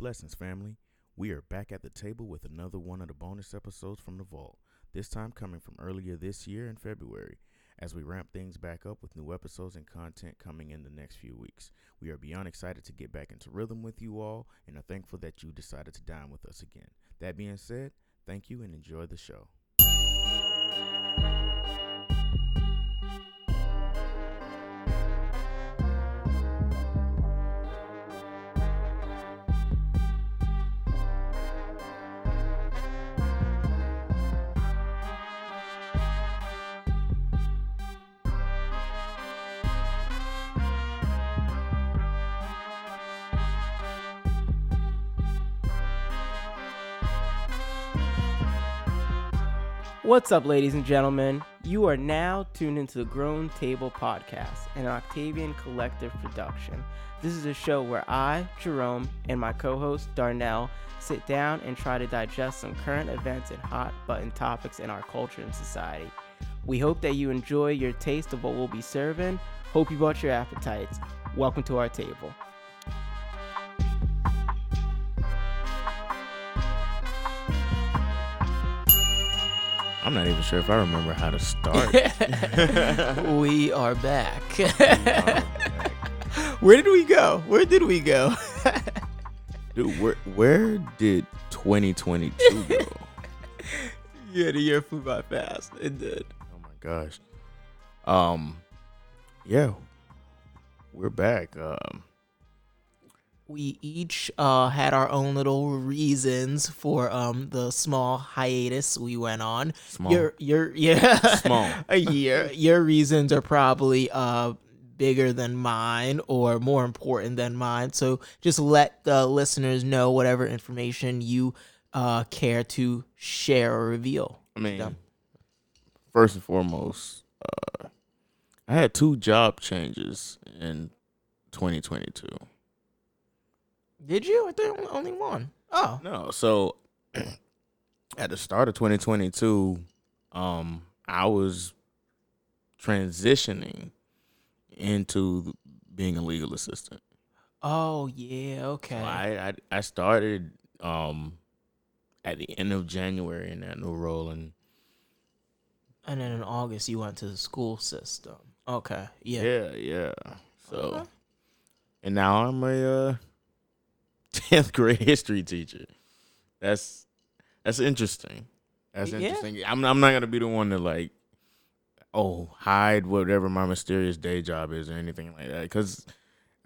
Blessings, family. We are back at the table with another one of the bonus episodes from the vault, this time coming from earlier this year in February. As we ramp things back up with new episodes and content coming in the next few weeks, we are beyond excited to get back into rhythm with you all and are thankful that you decided to dine with us again. That being said, thank you and enjoy the show. What's up, ladies and gentlemen? You are now tuned into the Grown Table Podcast, an Octavian Collective production. This is a show where I, Jerome, and my co host, Darnell, sit down and try to digest some current events and hot button topics in our culture and society. We hope that you enjoy your taste of what we'll be serving. Hope you brought your appetites. Welcome to our table. I'm not even sure if I remember how to start. we are back. Where did we go? Where did we go? Dude, where where did 2022 go? yeah, the year flew by fast. It did. Oh my gosh. Um, yeah, we're back. Um, we each uh, had our own little reasons for um the small hiatus we went on. Small. Your your yeah Small. a year. Your reasons are probably uh bigger than mine or more important than mine. So just let the listeners know whatever information you uh care to share or reveal. I mean, Yeah. first and foremost, uh, I had two job changes in 2022. Did you? I think only one. Oh. No, so at the start of 2022, um, I was transitioning into being a legal assistant. Oh yeah, okay. So I, I I started um at the end of January in that new role, and And then in August, you went to the school system. Okay. Yeah. yeah, yeah. So, Okay. and now I'm a uh, tenth grade history teacher. That's that's interesting. That's Yeah. interesting. I'm I'm not gonna be the one to like, oh, hide whatever my mysterious day job is or anything like that, because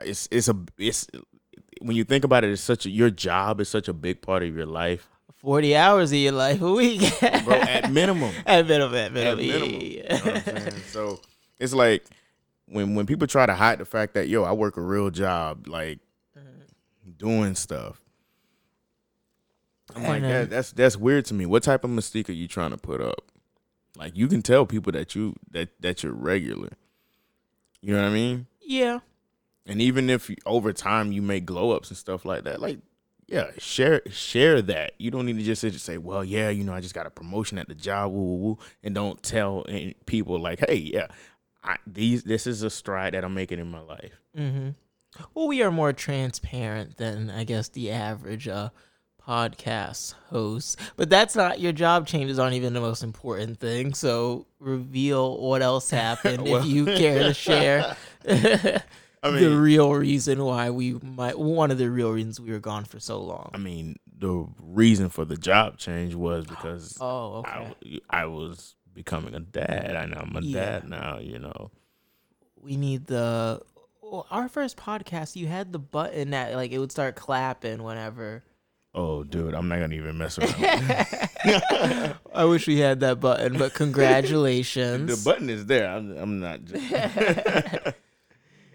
it's it's a it's when you think about it, it's such a your job is such a big part of your life, 40 hours of your life a week. bro. At minimum, at minimum. At at minimum. minimum. yeah, You know what I'm saying? So it's like when when people try to hide the fact that yo, I work a real job, like doing stuff. I'm like that. um, That's that's weird to me. What type of mystique are you trying to put up? Like you can tell people that you that that you're regular. You know what I mean? yeah. And even if you, over time you make glow ups and stuff like that, like yeah, share share that. You don't need to just sit and say, well, yeah, you know, I just got a promotion at the job, woo woo woo, and don't tell people like, hey, yeah, I, these this is a stride that I'm making in my life. Mm-hmm. Well, we are more transparent than I guess the average uh podcast host, but that's not your job changes aren't even the most important thing. So reveal what else happened Well- if you care to share. I the real reason why we might one of the real reasons we were gone for so long. I mean, the reason for the job change was because Oh, okay. I, I was becoming a dad. I know I'm a Yeah. dad now. You know, we need the well, our first podcast you had the button that like it would start clapping whenever oh, dude, I'm not gonna even mess around. i wish we had that button but congratulations the button is there. I'm, I'm not.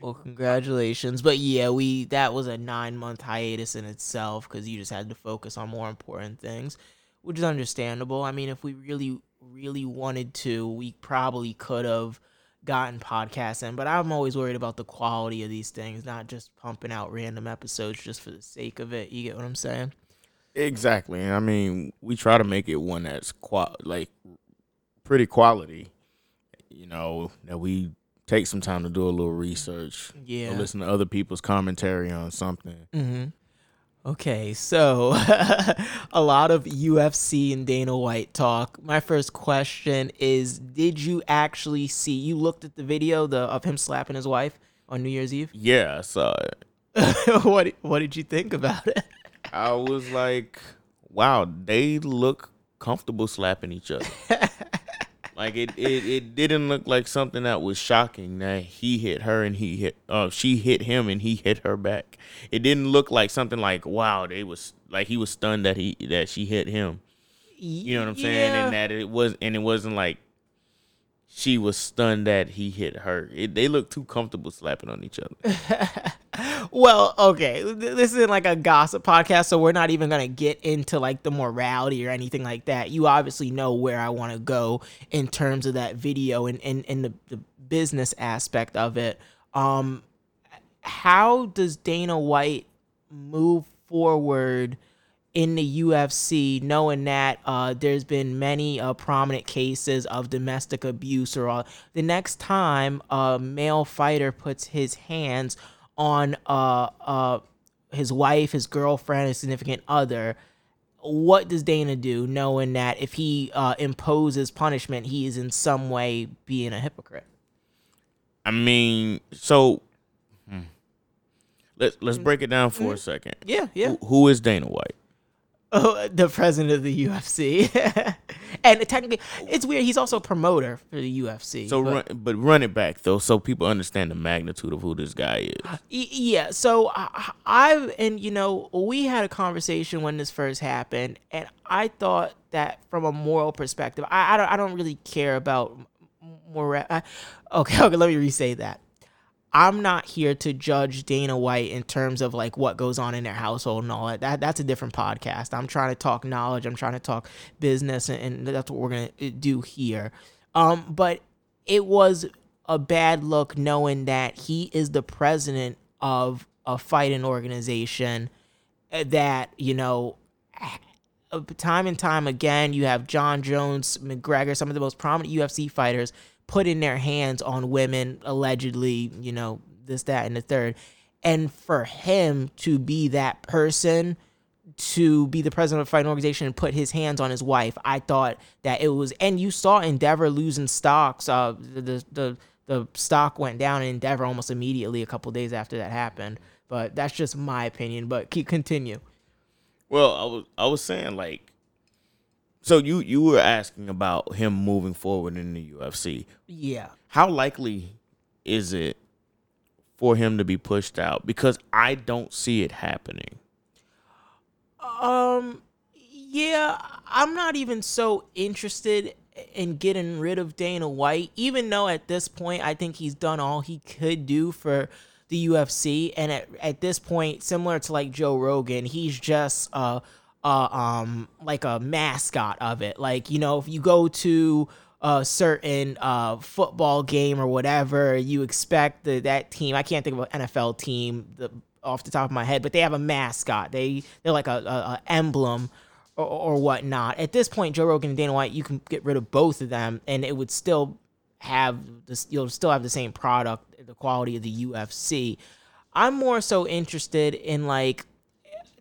Well congratulations but yeah we that was a nine month hiatus in itself because you just had to focus on more important things which is understandable i mean if we really really wanted to we probably could have gotten podcasts in but i'm always worried about the quality of these things not just pumping out random episodes just for the sake of it you get what i'm saying Exactly. I mean, we try to make it one that's qual like pretty quality. You know, that we take some time to do a little research, Yeah. or listen to other people's commentary on something. Mm-hmm. Okay, so a lot of UFC and Dana White talk. My first question is Did you actually see, you looked at the video the, of him slapping his wife on New Year's Eve? Yeah, I saw it. what, what did you think about it? I was like, wow, they look comfortable slapping each other. like it, it, it didn't look like something that was shocking that he hit her and he hit uh she hit him and he hit her back. It didn't look like something like wow, they was like he was stunned that he that she hit him. You know what I'm saying? Yeah. And that it was and it wasn't like she was stunned that he hit her. It, they look too comfortable slapping on each other. well, okay, this isn't like a gossip podcast, so we're not even gonna get into like the morality or anything like that. You obviously know where I want to go in terms of that video and and, and the, the business aspect of it. Um, how does Dana White move forward? In the UFC, knowing that uh, there's been many uh, prominent cases of domestic abuse, or uh, the next time a male fighter puts his hands on uh, uh, his wife, his girlfriend, his significant other, what does Dana do, knowing that if he uh, imposes punishment, he is in some way being a hypocrite? I mean, so hmm. let's let's break it down for a second. Yeah, yeah. Who, who is Dana White? Oh, the president of the UFC, and technically, it's weird. He's also a promoter for the UFC. So, but- run, but run it back though, so people understand the magnitude of who this guy is. Uh, yeah so I, I and you know we had a conversation when this first happened and i thought that from a moral perspective i, I, don't, I don't really care about moral I, uh, okay okay let me re-say that i'm not here to judge dana white in terms of like what goes on in their household and all that, that that's a different podcast. I'm trying to talk knowledge. I'm trying to talk business and, and that's what we're gonna do here. Um but it was a bad look knowing that he is the president of a fighting organization uh, that you know uh, time and time again you have Jon Jones, McGregor, some of the most prominent UFC fighters putting their hands on women allegedly, you know, this that and the third. And for him to be that person to be the president of a fighting organization and put his hands on his wife, I thought that it was and you saw Endeavor losing stocks. Uh the the the, the stock went down in Endeavor almost immediately a couple days after that happened. But that's just my opinion. But keep continue. Well, I was I was saying like, so you you were asking about him moving forward in the UFC. Yeah. How likely is it for him to be pushed out? Because I don't see it happening. Um, yeah, I'm not even so interested in getting rid of Dana White, even though at this point I think he's done all he could do for the UFC, and at at this point, similar to like Joe Rogan, he's just uh uh um like a mascot of it. Like you know, if you go to a certain uh football game or whatever, you expect the, that team. I can't think of an NFL team the, off the top of my head, but they have a mascot. They they're like a, a, a emblem or, or whatnot. At this point, Joe Rogan and Dana White, you can get rid of both of them, and it would still have this. You'll still have the same product, the quality of the UFC. I'm more so interested in like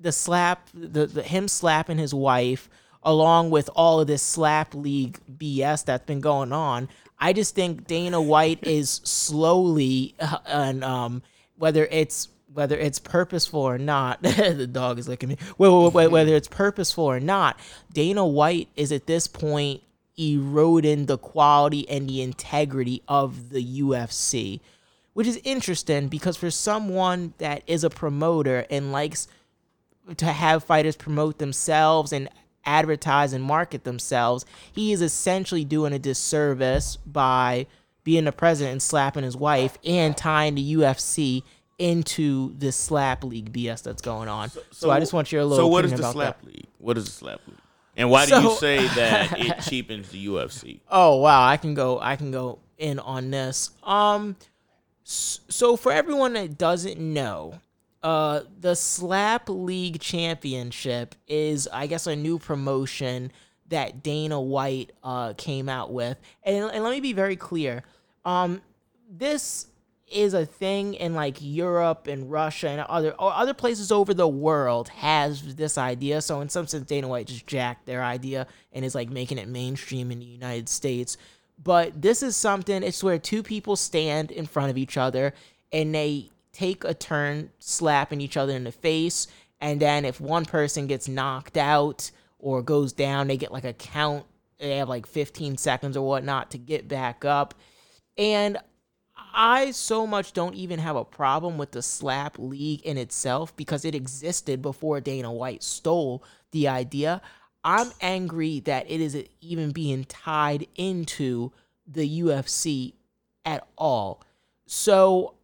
the slap, the, the him slapping his wife, along with all of this slap league BS that's been going on. I just think Dana White is slowly, uh, and um, whether it's whether it's purposeful or not, the dog is licking me. Whether, whether it's purposeful or not, Dana White is at this point eroding the quality and the integrity of the UFC, which is interesting because for someone that is a promoter and likes to have fighters promote themselves and advertise and market themselves, he is essentially doing a disservice by being the president and slapping his wife and tying the UFC into this slap league BS that's going on. So, I just want your little So what is the slap that. league? What is the slap league? And why do you say that it cheapens the UFC? Oh wow, I can go I can go in on this. Um so for everyone that doesn't know, uh the Slap League Championship is I guess a new promotion that Dana White uh came out with. And, and let me be very clear. Um this is a thing in like Europe and Russia and other other places over the world has this idea. So in some sense, Dana White just jacked their idea and is like making it mainstream in the United States. But this is something. It's where two people stand in front of each other and they take a turn slapping each other in the face. And then if one person gets knocked out or goes down, they get like a count. They have like 15 seconds or whatnot to get back up. And I so much don't even have a problem with the slap league in itself because it existed before Dana White stole the idea. I'm angry that it is even being tied into the UFC at all. So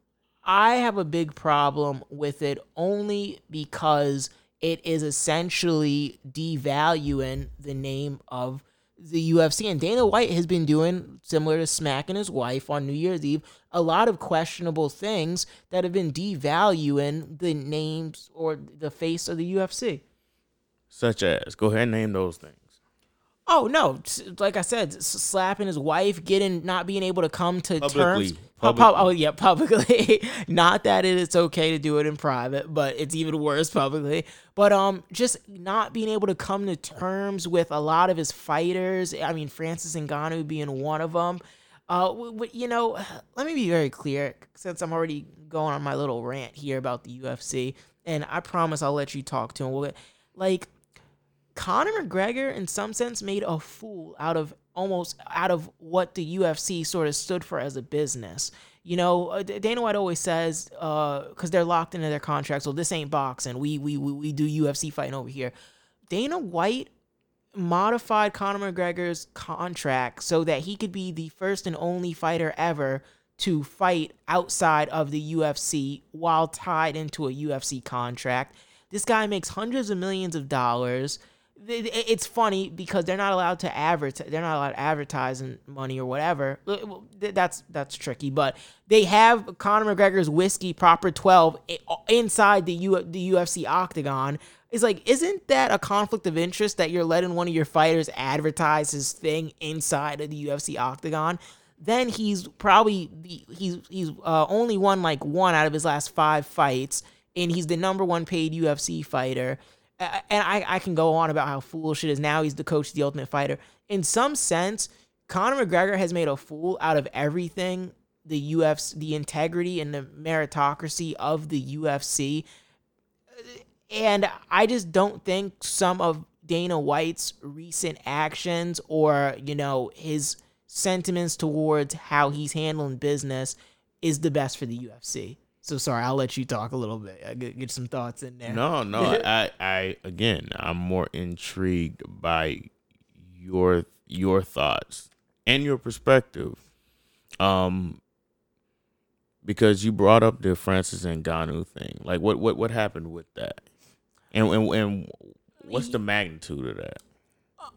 I have a big problem with it only because it is essentially devaluing the name of the UFC. And Dana White has been doing, similar to smacking his wife on New Year's Eve, a lot of questionable things that have been devaluing the names or the face of the UFC. Such as, go ahead and name those things. Oh no! Like I said, slapping his wife, getting not being able to come to Publicly. terms. Publicly. oh yeah, publicly. not that it is okay to do it in private, but it's even worse publicly. But um, just not being able to come to terms with a lot of his fighters. I mean, Francis Ngannou being one of them. Uh, w- w- you know, let me be very clear, since I'm already going on my little rant here about the UFC, and I promise I'll let you talk to him. We'll get, like Conor McGregor, in some sense, made a fool out of almost out of what the UFC sort of stood for as a business. You know, uh, Dana White always says, because uh, they're locked into their contracts, well, this ain't boxing. We, we, we, we do UFC fighting over here. Dana White modified Conor McGregor's contract so that he could be the first and only fighter ever to fight outside of the UFC while tied into a UFC contract. This guy makes hundreds of millions of dollars it's funny because they're not allowed to advertise. They're not allowed to advertise money or whatever. That's that's tricky. But they have Conor McGregor's whiskey proper twelve inside the U, the UFC octagon. It's like, isn't that a conflict of interest that you're letting one of your fighters advertise his thing inside of the UFC octagon? Then he's probably he's he's uh, only won like one out of his last five fights, and he's the number one paid UFC fighter and I, I can go on about how foolish it is. Now he's the coach of the Ultimate Fighter. In some sense, Conor McGregor has made a fool out of everything the UFC, the integrity and the meritocracy of the UFC. And I just don't think some of Dana White's recent actions or, you know, his sentiments towards how he's handling business is the best for the UFC. So sorry, I'll let you talk a little bit. I get, get some thoughts in there. No, no, I, I again, I'm more intrigued by your your thoughts and your perspective. Um, because you brought up the Francis Ngannou thing. Like, what what what happened with that? And and, and what's the magnitude of that?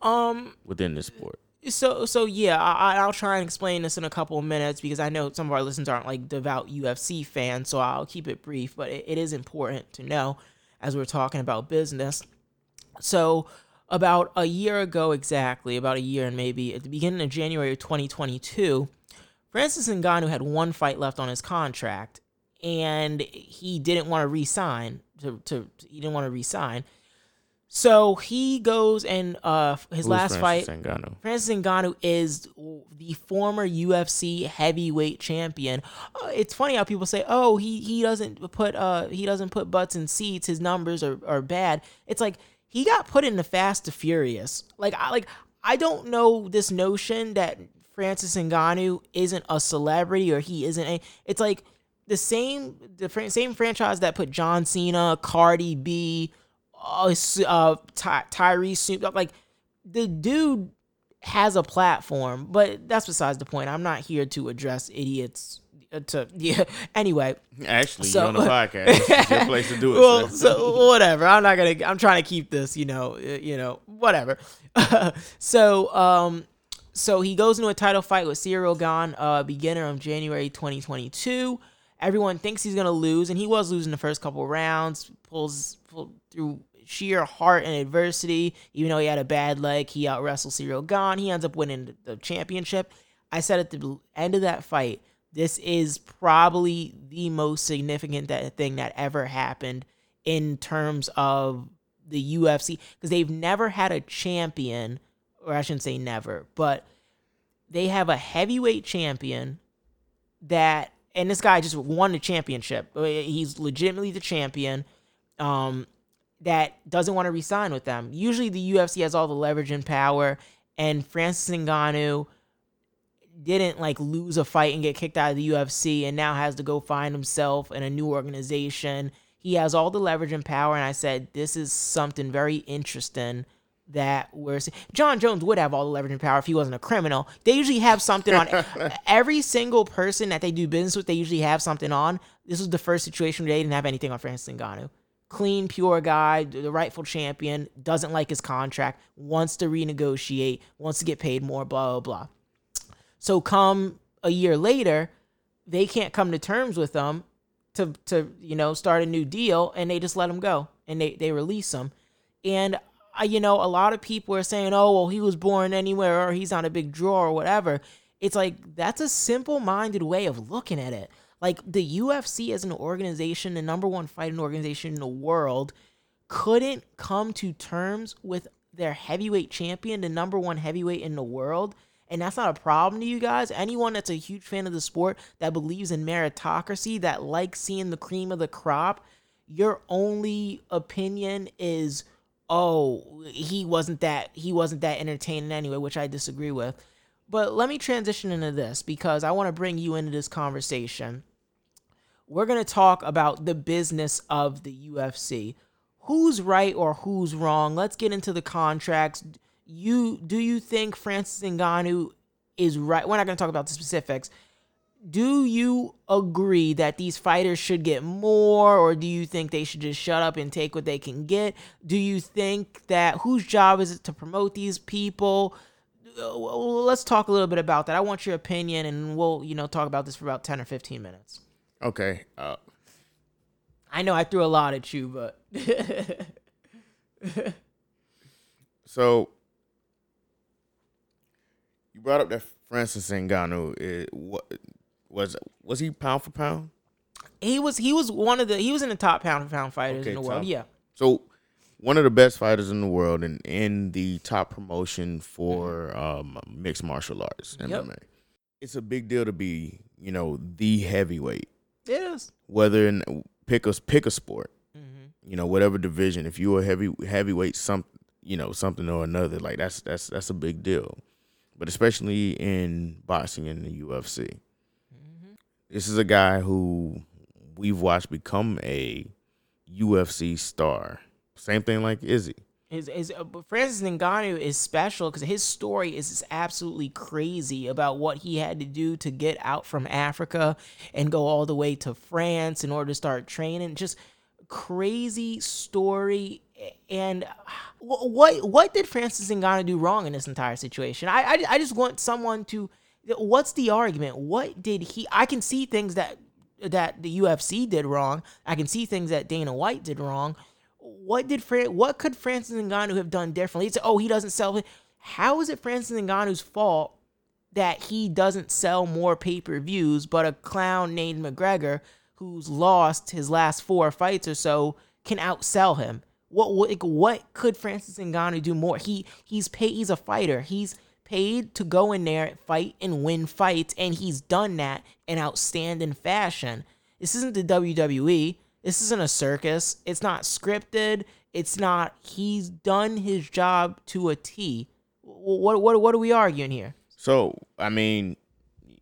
Um, within the sport so so yeah, I, will try and explain this in a couple of minutes because I know some of our listeners aren't like devout UFC fans, so I'll keep it brief. But it, it is important to know as we're talking about business. So about a year ago, exactly about a year and maybe at the beginning of January of 2022, Francis Ngannou had one fight left on his contract, and he didn't want to resign. To, to he didn't want to resign. So he goes and uh his Who's last Francis fight. Ngannou? Francis Ngannou is the former UFC heavyweight champion. Uh, it's funny how people say, "Oh, he he doesn't put uh he doesn't put butts in seats. His numbers are are bad." It's like he got put in the Fast to Furious. Like I like I don't know this notion that Francis Ngannou isn't a celebrity or he isn't a. It's like the same the same franchise that put John Cena, Cardi B uh, uh Ty- Tyrese like the dude has a platform, but that's besides the point. I'm not here to address idiots. Uh, to yeah. Anyway, actually, so, you're on the podcast. It's your place to do it. well, sir. so whatever. I'm not gonna. I'm trying to keep this. You know. uh, You know. Whatever. so um. So he goes into a title fight with Ciryl Gane, uh, beginner of January 2022. Everyone thinks he's gonna lose, and he was losing the first couple rounds. Pulls through sheer heart and adversity. Even though he had a bad leg, he out wrestled Ciryl Gane. He ends up winning the championship. I said at the end of that fight, this is probably the most significant that, thing that ever happened in terms of the UFC because they've never had a champion, or I shouldn't say never, but they have a heavyweight champion that, and this guy just won the championship. He's legitimately the champion. Um, that doesn't want to resign with them. Usually, the UFC has all the leverage and power, and Francis Ngannou didn't like lose a fight and get kicked out of the UFC, and now has to go find himself in a new organization. He has all the leverage and power, and I said this is something very interesting that we're seeing. Jon Jones would have all the leverage and power if he wasn't a criminal. They usually have something on every single person that they do business with. They usually have something on. This was the first situation where they didn't have anything on Francis Ngannou. Clean, pure guy, the rightful champion, doesn't like his contract, wants to renegotiate, wants to get paid more, blah, blah, blah. So come a year later, they can't come to terms with them to, to you know, start a new deal, and they just let him go, and they, they release him. And uh, you know, a lot of people are saying, oh, well, he was born anywhere or he's on a big draw or whatever. It's like, that's a simple minded way of looking at it. Like, the UFC as an organization, the number one fighting organization in the world, couldn't come to terms with their heavyweight champion, the number one heavyweight in the world. And that's not a problem to you guys. Anyone that's a huge fan of the sport, that believes in meritocracy, that likes seeing the cream of the crop, your only opinion is oh, he wasn't that he wasn't that entertaining anyway, which I disagree with. But let me transition into this because I want to bring you into this conversation. We're going to talk about the business of the UFC. Who's right or who's wrong? Let's get into the contracts. You do you think Francis Ngannou is right? We're not going to talk about the specifics do you agree that these fighters should get more or do you think they should just shut up and take what they can get do you think that whose job is it to promote these people let's talk a little bit about that i want your opinion and we'll you know talk about this for about 10 or 15 minutes okay uh, i know i threw a lot at you but so you brought up that Francis Ngannou. It, what was was he pound for pound? He was he was one of the he was in the top pound for pound fighters okay, in the top. world. Yeah. So one of the best fighters in the world and in the top promotion for um, mixed martial arts MMA. Yep. It's a big deal to be, you know, the heavyweight. It is. Whether in pick a pick a sport, mm-hmm. you know, whatever division. If you're a heavy heavyweight, some you know something or another, like that's that's that's a big deal. But especially in boxing and the UFC, this is a guy who we've watched become a UFC star. Same thing like Izzy. His, his uh, Francis Ngannou is special because his story is absolutely crazy about what he had to do to get out from Africa and go all the way to France in order to start training. Just crazy story. And what what did Francis Ngannou do wrong in this entire situation? I I, I just want someone to what's the argument? What did he? I can see things that that the UFC did wrong. I can see things that Dana White did wrong. What did Fran- what could Francis Ngannou have done differently? It's oh he doesn't sell. How is it Francis Ngannou's fault that he doesn't sell more pay per views, but a clown named McGregor who's lost his last four fights or so can outsell him? What what what could Francis Ngannou do more? He he's paid. He's a fighter. He's paid to go in there, fight, and win fights, and he's done that in outstanding fashion. This isn't the WWE. This isn't a circus. It's not scripted. It's not. He's done his job to a T. What what what are we arguing here? So I mean,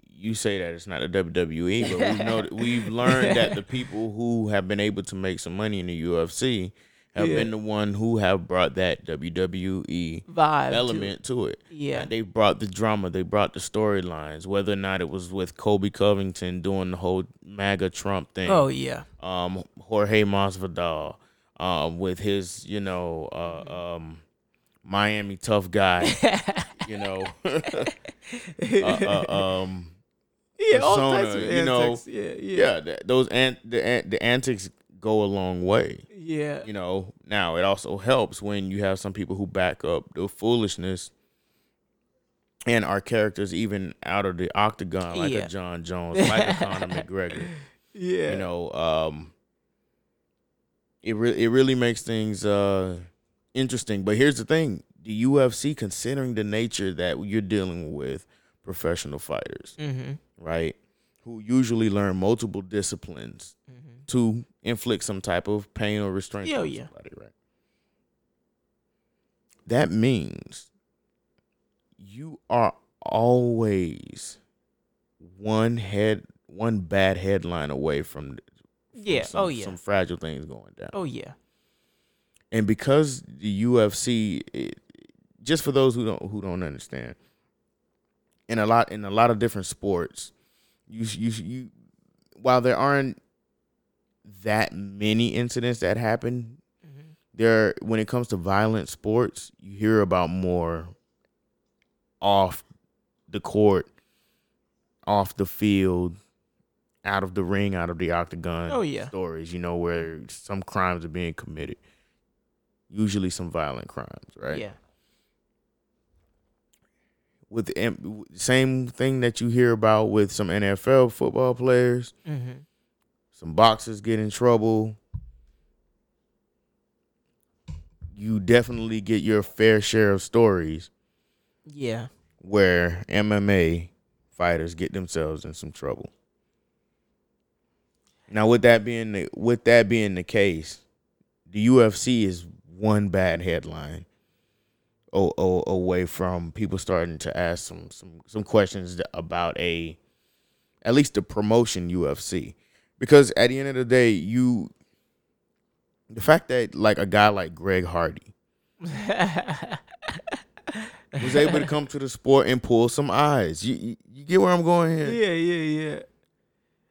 you say that it's not the WWE, but we know we've learned that the people who have been able to make some money in the UFC have yeah. been the one who have brought that WWE vibe element to, to it. Yeah, they brought the drama, they brought the storylines. Whether or not it was with Colby Covington doing the whole MAGA Trump thing. Oh yeah. Um, Jorge Masvidal, um, with his you know uh, um, Miami tough guy. you know. uh, uh, um. Yeah, all types of you antics. know, yeah, yeah, yeah. Those and the the antics go a long way. Yeah. You know, now it also helps when you have some people who back up the foolishness and our characters even out of the octagon, like Yeah. a Jon Jones, like a Conor McGregor. Yeah. You know, um, it re- it really makes things uh interesting. But here's the thing: the UFC, considering the nature that you're dealing with professional fighters, Mm-hmm. right, who usually learn multiple disciplines Mm-hmm. To inflict some type of pain or restraint Yeah, on yeah. somebody, right? That means you are always one head, one bad headline away from, from Yeah. some, oh yeah. some fragile things going down. Oh yeah. And because the UFC, it, just for those who don't who don't understand, in a lot in a lot of different sports, you you you while there aren't that many incidents that happen, Mm-hmm. there when it comes to violent sports, you hear about more off the court, off the field, out of the ring, out of the octagon Oh yeah. stories, you know, where some crimes are being committed. Usually some violent crimes, right? Yeah. With M- same thing that you hear about with some NFL football players, Mm-hmm. Some boxers get in trouble. You definitely get your fair share of stories Yeah. where MMA fighters get themselves in some trouble. Now, with that being the, with that being the case, the UFC is one bad headline o- o- away from people starting to ask some some some questions about a at least the promotion UFC, because at the end of the day, you the fact that like a guy like Greg Hardy was able to come to the sport and pull some eyes. You, you you get where I'm going here? yeah. Yeah. Yeah.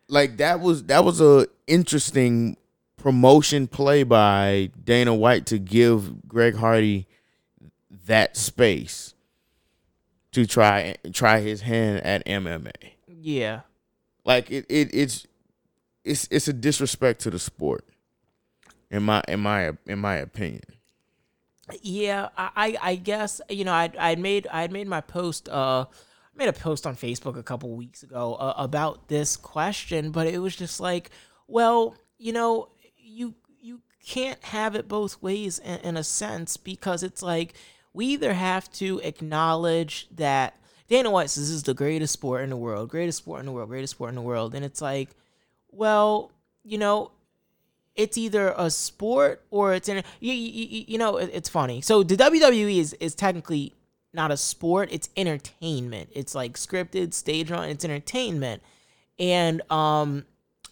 Like that was that was a interesting promotion play by Dana White to give Greg Hardy that space to try try his hand at MMA. Yeah. Like it, it it's it's it's a disrespect to the sport. In my in my in my opinion. Yeah, I, I guess you know I I made I made my post uh I made a post on Facebook a couple weeks ago uh, about this question, but it was just like, well, you know, you you can't have it both ways in, in a sense because it's like we either have to acknowledge that Dana White says this is the greatest sport in the world, greatest sport in the world, greatest sport in the world, and it's like, well, you know, it's either a sport or it's in you, you, you know it- it's funny. So the wwe is, is technically not a sport. It's entertainment. It's like scripted stage run. It's entertainment. And um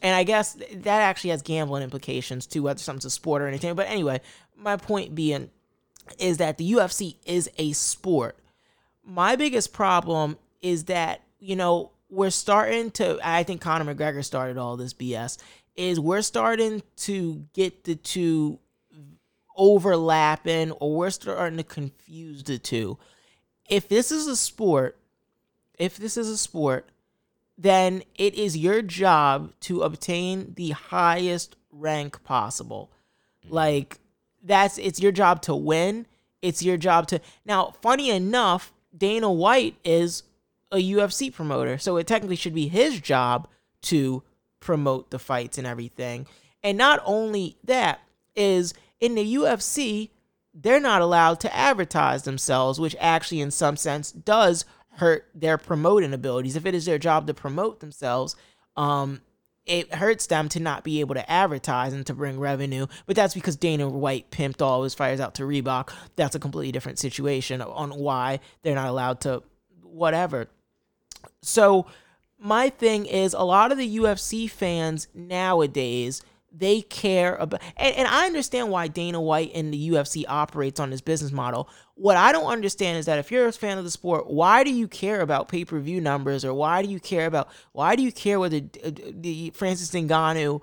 and i guess that actually has gambling implications too whether something's a sport or entertainment but anyway my point being is that the ufc is a sport. My biggest problem is that you know we're starting to i think conor mcgregor started all this bs is we're starting to get the two overlapping or we're starting to confuse the two. If this is a sport if this is a sport then it is your job to obtain the highest rank possible. Mm-hmm. Like that's it's your job to win. It's your job to now funny enough dana white is a ufc promoter so it technically should be his job to promote the fights and everything and not only that is in the ufc they're not allowed to advertise themselves which actually in some sense does hurt their promoting abilities if it is their job to promote themselves um it hurts them to not be able to advertise and to bring revenue. But that's because Dana White pimped all his fighters out to Reebok. That's a completely different situation on why they're not allowed to whatever. So my thing is a lot of the UFC fans nowadays they care about and, and I understand why Dana White and the UFC operates on this business model. What I don't understand is that if you're a fan of the sport, why do you care about pay-per-view numbers or why do you care about why do you care whether uh, the Francis Ngannou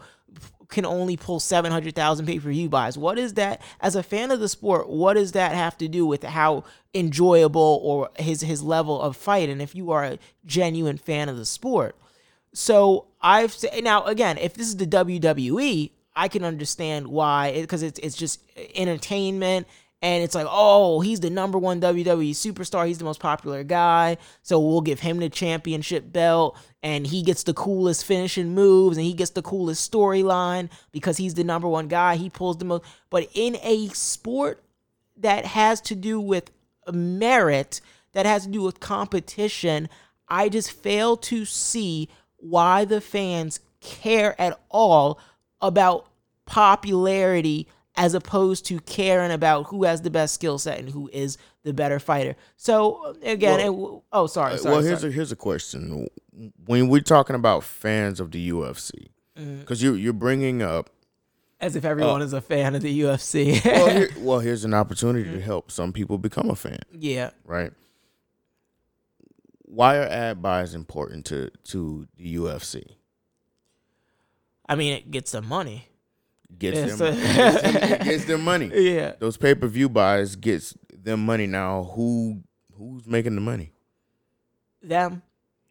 can only pull 700,000 pay-per-view buys. What is that as a fan of the sport? What does that have to do with how enjoyable or his his level of fight and if you are a genuine fan of the sport? So I've said now again, if this is the WWE, I can understand why because it's it's just entertainment and it's like, oh, he's the number one WWE superstar. He's the most popular guy. So we'll give him the championship belt. And he gets the coolest finishing moves and he gets the coolest storyline because he's the number one guy. He pulls the most. But in a sport that has to do with merit, that has to do with competition, I just fail to see why the fans care at all about popularity as opposed to caring about who has the best skill set and who is the better fighter. So again, well, it, oh sorry, sorry. Well, here's sorry. a here's a question. When we're talking about fans of the UFC, because mm-hmm. you you're bringing up as if everyone uh, is a fan of the UFC. well, here, well, here's an opportunity to help some people become a fan. Yeah. Right. Why are ad buys important to to the UFC? I mean, it gets them money gets them, gets them, gets money. Yeah, those pay per view buys gets them money. Now who who's making the money? Them.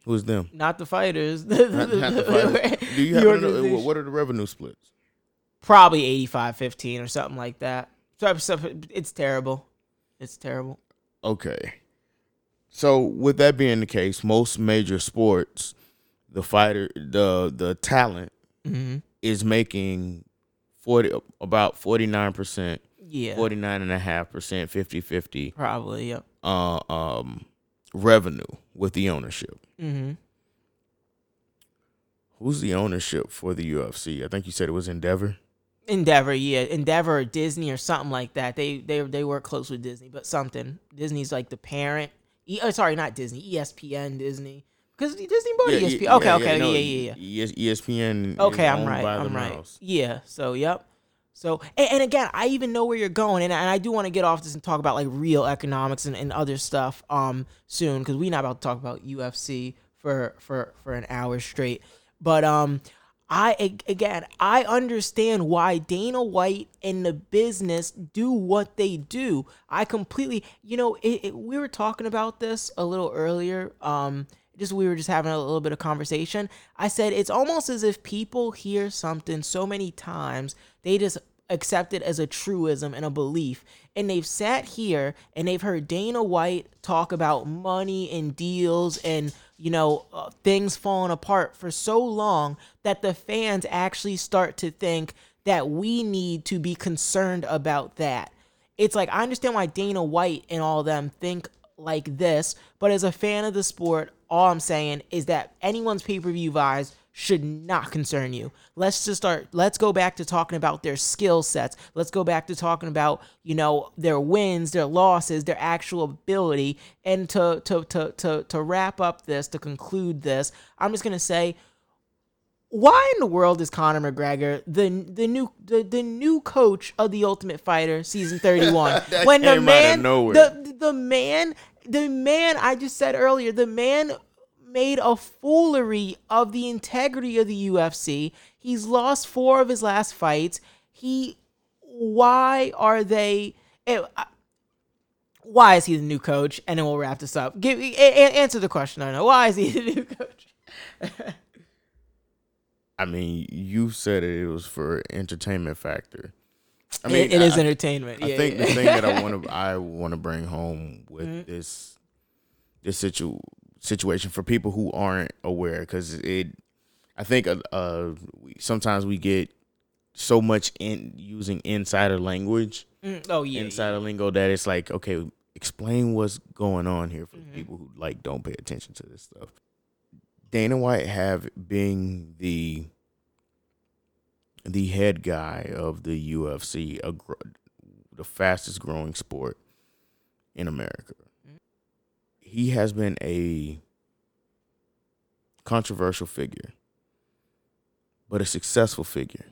Who's them? Not the fighters. not, not the fighters. Do you have what are the revenue splits? Probably 85-15 or something like that. So it's terrible. It's terrible. Okay. So with that being the case, most major sports, the fighter, the the talent mm-hmm. is making 40 about 49%. Yeah. 49.5%, 50-50. Probably, yep. Uh um revenue with the ownership. Mhm. Who's the ownership for the UFC? I think you said it was Endeavor. Endeavor, yeah, Endeavor or Disney or something like that. They they they work close with Disney, but something. Disney's like the parent. E, oh, sorry, not Disney. ESPN, Disney. Because Disney bought yeah, ESPN. Yeah, okay, okay, yeah, no, yeah, yeah, yeah. ESPN. Okay, I'm right. I'm right. Mouse. Yeah. So, yep. So, and, and, again, I even know where you're going, and, and I do want to get off this and talk about like real economics and, and other stuff um soon because we're not about to talk about UFC for for for an hour straight. But um, I again, I understand why Dana White and the business do what they do. I completely, you know, it, it, we were talking about this a little earlier. Um, just we were just having a little bit of conversation. I said it's almost as if people hear something so many times they just accept it as a truism and a belief. And they've sat here and they've heard Dana White talk about money and deals and, you know, uh, things falling apart for so long that the fans actually start to think that we need to be concerned about that. It's like I understand why Dana White and all them think like this, but as a fan of the sport, all I'm saying is that anyone's pay per view buys should not concern you. Let's just start let's go back to talking about their skill sets. Let's go back to talking about, you know, their wins, their losses, their actual ability. And to to to to to wrap up this, to conclude this, I'm just going to say why in the world is Conor McGregor the the new the, the new coach of the Ultimate Fighter season 31 when the man the the man the man I just said earlier, the man made a foolery of the integrity of the UFC. He's lost four of his last fights. He, why are they? It, eh, why is he the new coach? And then we'll wrap this up. Give a, answer the question. I know why is he the new coach. I mean, you said it was for entertainment factor. I mean, it, it is entertainment. I yeah, think yeah. the thing that I want to I want to bring home with mm-hmm. this this situ situation for people who aren't aware, because it, I think uh, uh, sometimes we get so much in using insider language. Mm, oh yeah, insider yeah. lingo that it's like okay, explain what's going on here for mm-hmm. people who like don't pay attention to this stuff. Dana White have being the the head guy of the UFC, a, the fastest growing sport in America. He has been a controversial figure, but a successful figure.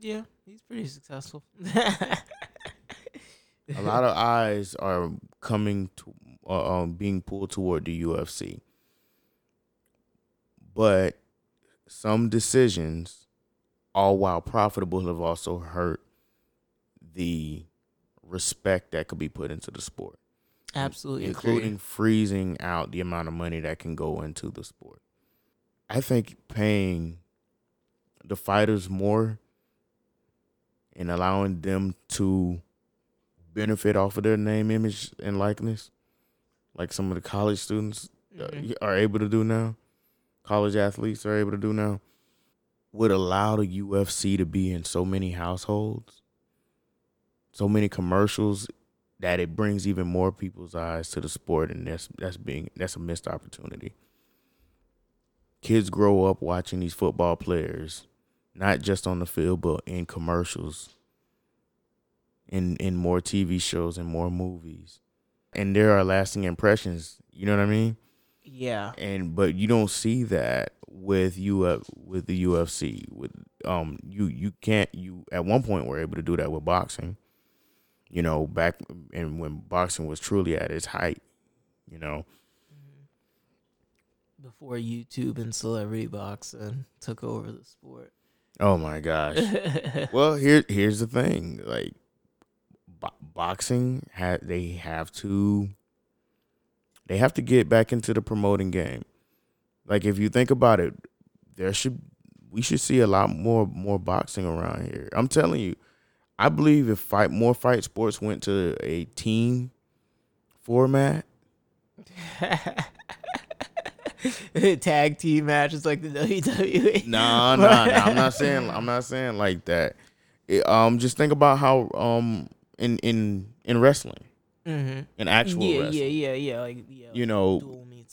Yeah, he's pretty successful. a lot of eyes are coming to, uh, um, being pulled toward the UFC, but some decisions all while profitable, have also hurt the respect that could be put into the sport. Absolutely, including agree. freezing out the amount of money that can go into the sport. I think paying the fighters more and allowing them to benefit off of their name, image, and likeness, like some of the college students uh, Mhm. are able to do now, college athletes are able to do now, would allow the UFC to be in so many households, so many commercials that it brings even more people's eyes to the sport, and that's that's being that's a missed opportunity. Kids grow up watching these football players, not just on the field, but in commercials, in in more TV shows and more movies, and there are lasting impressions. You know what I mean? Yeah. and but you don't see that with you with the UFC with um you you can't you at one point were able to do that with boxing you know back and when boxing was truly at its height you know? Before YouTube and celebrity boxing took over the sport. oh my gosh. Well here here's the thing like bo- boxing had they have to they have to get back into the promoting game like if you think about it there should we should see a lot more more boxing around here i'm telling you i believe if fight more fight sports went to a team format Tag team matches like the WWE. nah nah, nah i'm not saying i'm not saying like that It- um just think about how um in in in wrestling Mm-hmm. in actual Yeah, wrestling yeah, yeah, yeah. Like yeah, you know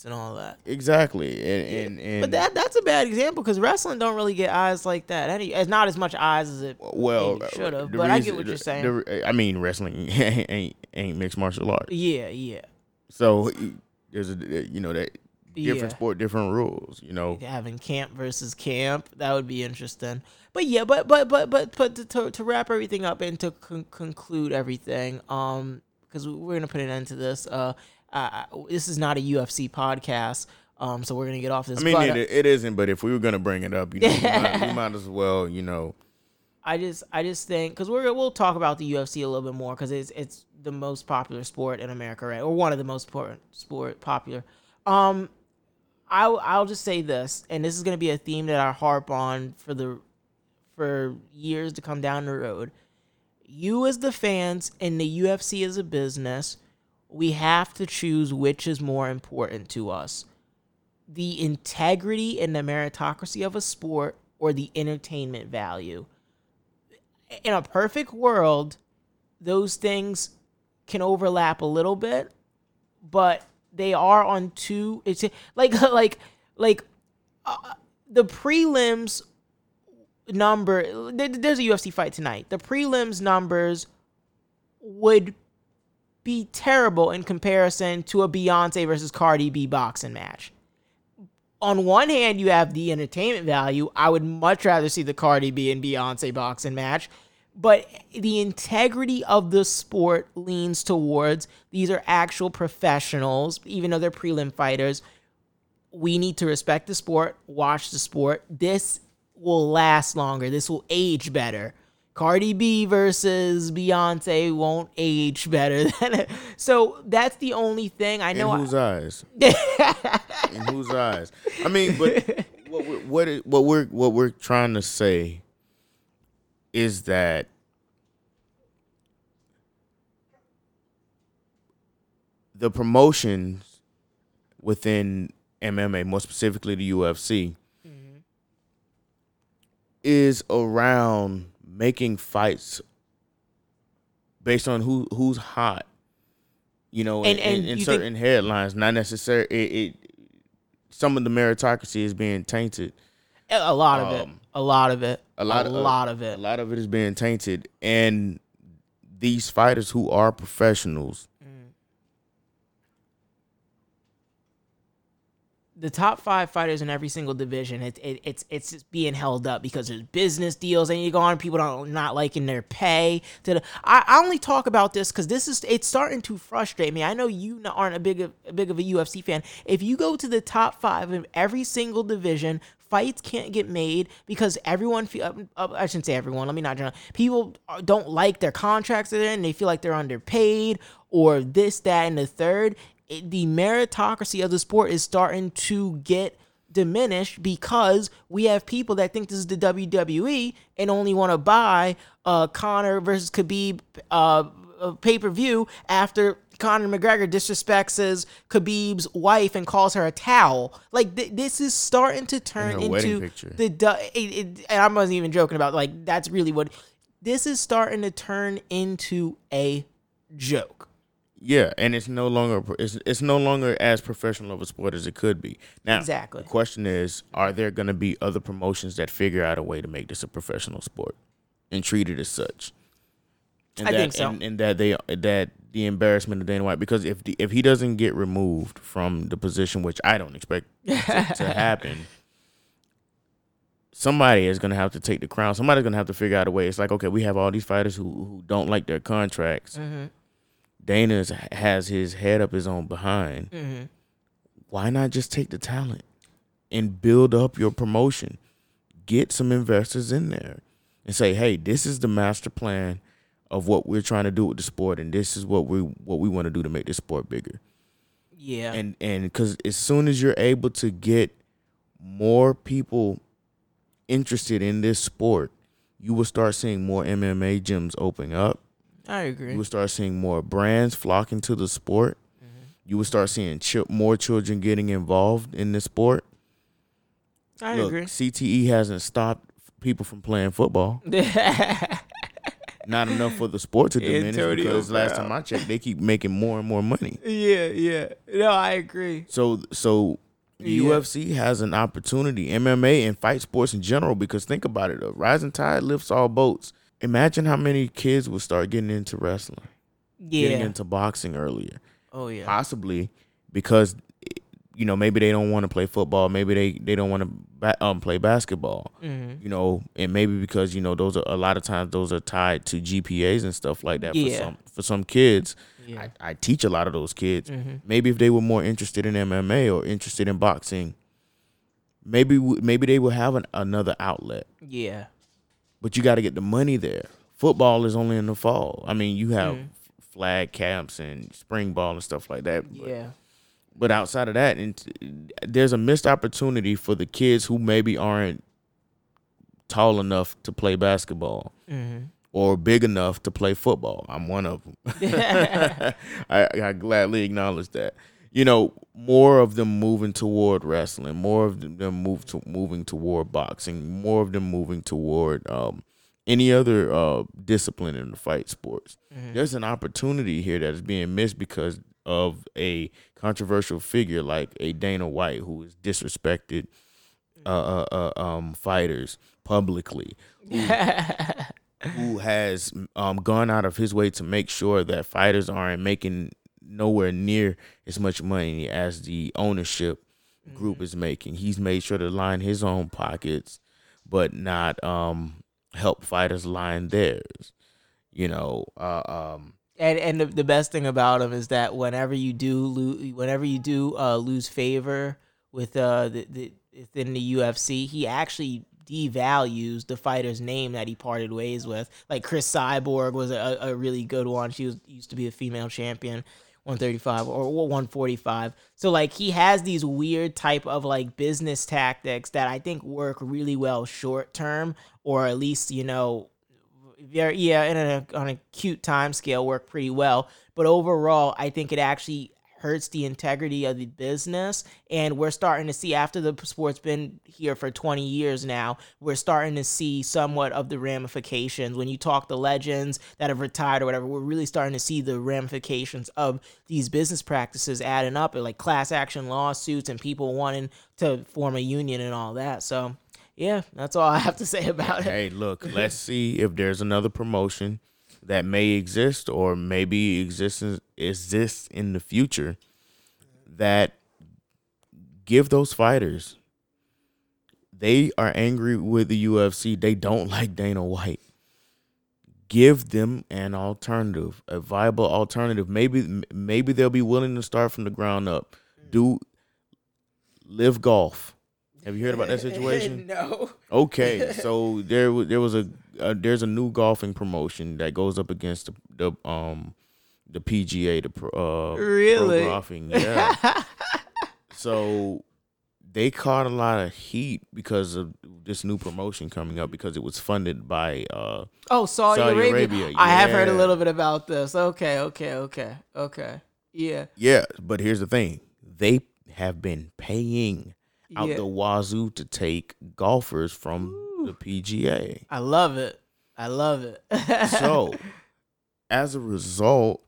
and all that. exactly and and, and But that that's a bad example because wrestling don't really get eyes like that. Any, it's not as much eyes as it. well maybe should've, the but I get reason- what you're saying. the- i mean wrestling ain't ain't mixed martial arts Yeah, yeah, so there's a you know that different yeah. sport different rules you know Having camp versus camp that would be interesting. But yeah, but but but but but to to, to wrap everything up and to con- conclude everything, um, because we're gonna put an end to this. Uh, uh, this is not a UFC podcast. Um, so we're gonna get off this. i mean but, it, it isn't but if we were gonna bring it up you know we, might, we might as well you know I just I just think because we're we'll talk about the UFC a little bit more because it's it's the most popular sport in America, right? Or one of the most important sport popular. Um, I I'll just say this, and this is gonna be a theme that I harp on for the for years to come down the road. You as the fans and the UFC as a business, we have to choose which is more important to us. The integrity and the meritocracy of a sport or the entertainment value in a perfect world, those things can overlap a little bit, but they are on two. It's like like like uh, the prelims number. There's a UFC fight tonight. The prelims numbers would be terrible in comparison to a Beyonce versus Cardi B boxing match. On one hand, you have the entertainment value. I would much rather see the Cardi B and Beyonce boxing match. But the integrity of the sport leans towards these are actual professionals, even though they're prelim fighters. We need to respect the sport, watch the sport. This will last longer. This will age better. Cardi B versus Beyonce won't age better. Than it. so that's the only thing I in know. I- whose eyes in whose eyes i mean but what we're, what, it, what we're what we're trying to say is that the promotions within MMA, more specifically the UFC, mm-hmm. is around making fights based on who who's hot. You know, And- in, and in, in you think- certain headlines, not necessarily it, it. Some of the meritocracy is being tainted. a lot of it. Um, A lot of it. a lot a of- lot of it. A lot of it is being tainted, and these fighters who are professionals, the top five fighters in every single division, it, it, it's it's just being held up because there's business deals and you go on people don't not liking their pay. To the, I, I only talk about this because this is it's starting to frustrate me. I know you aren't a big of, a big of a UFC fan. If you go to the top five in every single division, fights can't get made because everyone feel uh, I shouldn't say everyone. Let me not general. People don't like their contracts they're in. They feel like they're underpaid or this, that, and the third. It, the meritocracy of the sport is starting to get diminished because we have people that think this is the WWE and only want to buy uh Conor versus Khabib uh uh, pay per view after Conor McGregor disrespects his Khabib's wife and calls her a towel. Like th- this is starting to turn wedding into the du- it, it, and I wasn't even joking about like that's really what this is starting to turn into a joke. Yeah, and it's no longer it's it's no longer as professional of a sport as it could be. Now, Exactly. the question is, are there going to be other promotions that figure out a way to make this a professional sport and treat it as such? And I that, think so. And, and that they that the embarrassment of Dana White because if the, if he doesn't get removed from the position, which I don't expect to, to happen, somebody is going to have to take the crown. Somebody's going to have to figure out a way. It's like okay, we have all these fighters who who don't like their contracts. Mm-hmm. Dana has his head up his own behind. Mm-hmm. Why not just take the talent and build up your promotion? Get some investors in there and say, "Hey, this is the master plan of what we're trying to do with the sport, and this is what we what we want to do to make this sport bigger." Yeah. And and because as soon as you're able to get more people interested in this sport, you will start seeing more MMA gyms opening up. I agree. You will start seeing more brands flocking to the sport. Mm-hmm. You will start seeing ch- more children getting involved in the sport. I Look, agree. CTE hasn't stopped people from playing football. Not enough for the sport to diminish Antonio because last time I checked, they keep making more and more money. yeah, yeah. No, I agree. So, so Yeah. UFC has an opportunity, MMA and fight sports in general. Because think about it, a rising tide lifts all boats. Imagine how many kids would start getting into wrestling, getting into boxing earlier. Oh yeah. possibly because you know maybe they don't want to play football maybe they they don't want to ba- um play basketball Mm-hmm. you know and maybe because you know those are a lot of times those are tied to GPAs and stuff like that Yeah. for some for some kids Yeah. I, I teach a lot of those kids Mm-hmm. maybe if they were more interested in MMA or interested in boxing maybe maybe they will have an, another outlet Yeah. But you got to get the money there football is only in the fall I mean you have Mhm. flag camps and spring ball and stuff like that but Yeah. but outside of that, and there's a missed opportunity for the kids who maybe aren't tall enough to play basketball Mm-hmm. or big enough to play football. I'm one of them. I, I gladly acknowledge that. You know, more of them moving toward wrestling, more of them move to moving toward boxing, more of them moving toward um, any other uh, discipline in the fight sports. Mhm. There's an opportunity here that is being missed because of a controversial figure like a Dana White who is disrespected uh, uh, uh, um, fighters publicly, who has um, gone out of his way to make sure that fighters aren't making nowhere near as much money as the ownership group is making. He's made sure to line his own pockets, but not um, help fighters line theirs. You know, uh, um, and and the, the best thing about him is that whenever you do lose, whenever you do uh, lose favor with uh the, the within the UFC, he actually devalues the fighter's name that he parted ways with. Like Cris Cyborg was a, a really good one. She was used to be a female champion. 135 or 145 so like he has these weird type of like business tactics that i think work really well short term or at least you know yeah in a, on a cute time scale work pretty well. But overall i think it actually hurts the integrity of the business. And we're starting to see after the sport's been here for 20 years now we're starting to see somewhat of the ramifications. When you talk to legends that have retired or whatever we're really starting to see the ramifications of these business practices adding up like class action lawsuits and people wanting to form a union and all that. So yeah that's all i have to say about it. Hey, look, let's see if there's another promotion that may exist or maybe exists exists in the future that give those fighters they are angry with the UFC. They don't like Dana White. Give them an alternative, a viable alternative. Maybe maybe they'll be willing to start from the ground up. Do LIV Golf. Have you heard about that situation? no Okay, so there wa- there was a uh, there's a new golfing promotion that goes up against the, the um the PGA the pro, uh, Really? pro golfing yeah. so they caught a lot of heat because of this new promotion coming up because it was funded by uh Oh, Saudi, Saudi Arabia. Arabia, I have heard a little bit about this. Okay, okay, okay, okay. Yeah, yeah, but here's the thing. They have been paying out yeah. the wazoo to take golfers from Ooh. the PGA. I love it. I love it. So, as a result,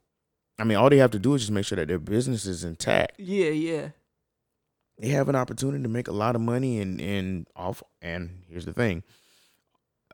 I mean, all they have to do is just make sure that their business is intact. yeah, yeah, They have an opportunity to make a lot of money and and off. And here's the thing,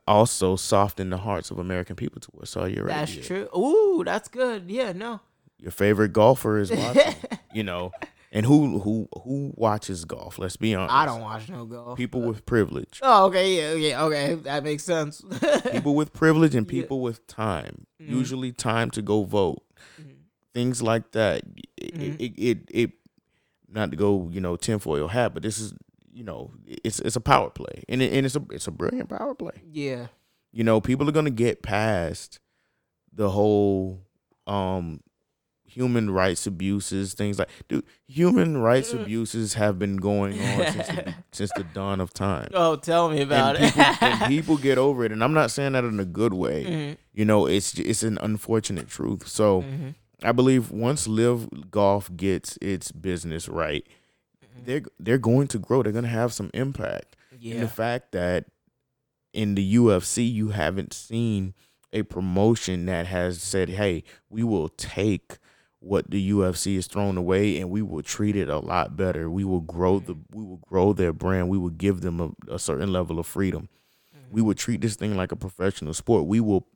also soften the hearts of American people towards Saudi Arabia. that's true. Ooh, that's good. Yeah, no. Your favorite golfer is watching, you know, and who who who watches golf? Let's be honest. I don't watch no golf. People with privilege, Oh, okay, yeah, yeah, okay, that makes sense. people with privilege, and Yeah. people with time. Mhm. Usually, time to go vote. Mhm. things like that. It, Mhm. it, it, it, not to go, you know, tinfoil hat, but this is, you know, it's it's a power play, and it, and it's a it's a brilliant power play. yeah, You know, people are gonna get past the whole um human rights abuses, things like, dude, human rights Mm. abuses have been going on since the, since the dawn of time. Oh, tell me about and it. people, and people get over it, and I'm not saying that in a good way. Mhm, You know, it's it's an unfortunate truth. So. mhm, I believe once LIV Golf gets its business right, mhm. they're they're going to grow. They're going to have some impact. And Yeah, the fact that in the UFC you haven't seen a promotion that has said, "Hey, we will take what the UFC is thrown away and we will treat it a lot better. We will grow the we will grow their brand. We will give them a, a certain level of freedom. Mhm. We will treat this thing like a professional sport. We will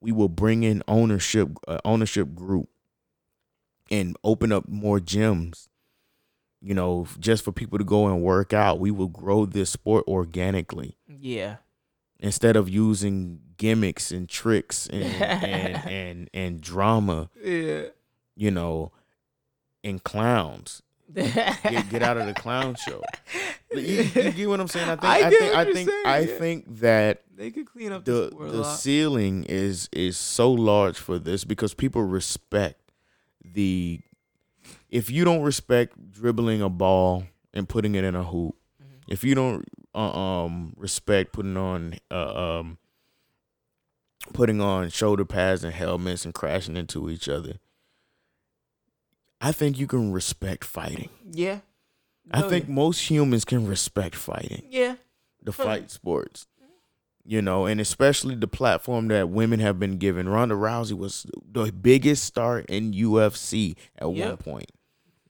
we will bring in ownership uh, ownership group and open up more gyms you know just for people to go and work out we will grow this sport organically yeah, instead of using gimmicks and tricks and and, and and drama yeah. You know in clowns get, get out of the clown show you, you get what i'm saying i think I i, think i think saying, i yeah. think that They could clean up the, the sport a the lot. ceiling is is so large for this because people respect the if you don't respect dribbling a ball and putting it in a hoop Mhm. if you don't uh, um respect putting on uh, um putting on shoulder pads and helmets and crashing into each other i think you can respect fighting Yeah, i Oh, think yeah. most humans can respect fighting yeah, the Huh. fight sports. You know, and especially the platform that women have been given. Ronda Rousey was the biggest star in UFC at one Yep. point.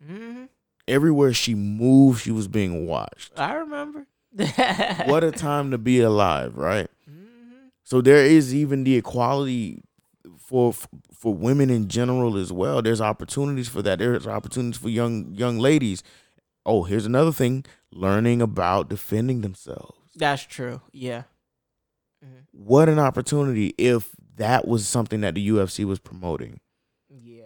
hmm Everywhere she moved, she was being watched. I remember. what a time to be alive, right? hmm So there is even the equality for for women in general as well. There's opportunities for that. There's opportunities for young young ladies. Oh, here's another thing: learning about defending themselves. That's true. Yeah. Mhm. what an opportunity if that was something that the UFC was promoting. Yeah.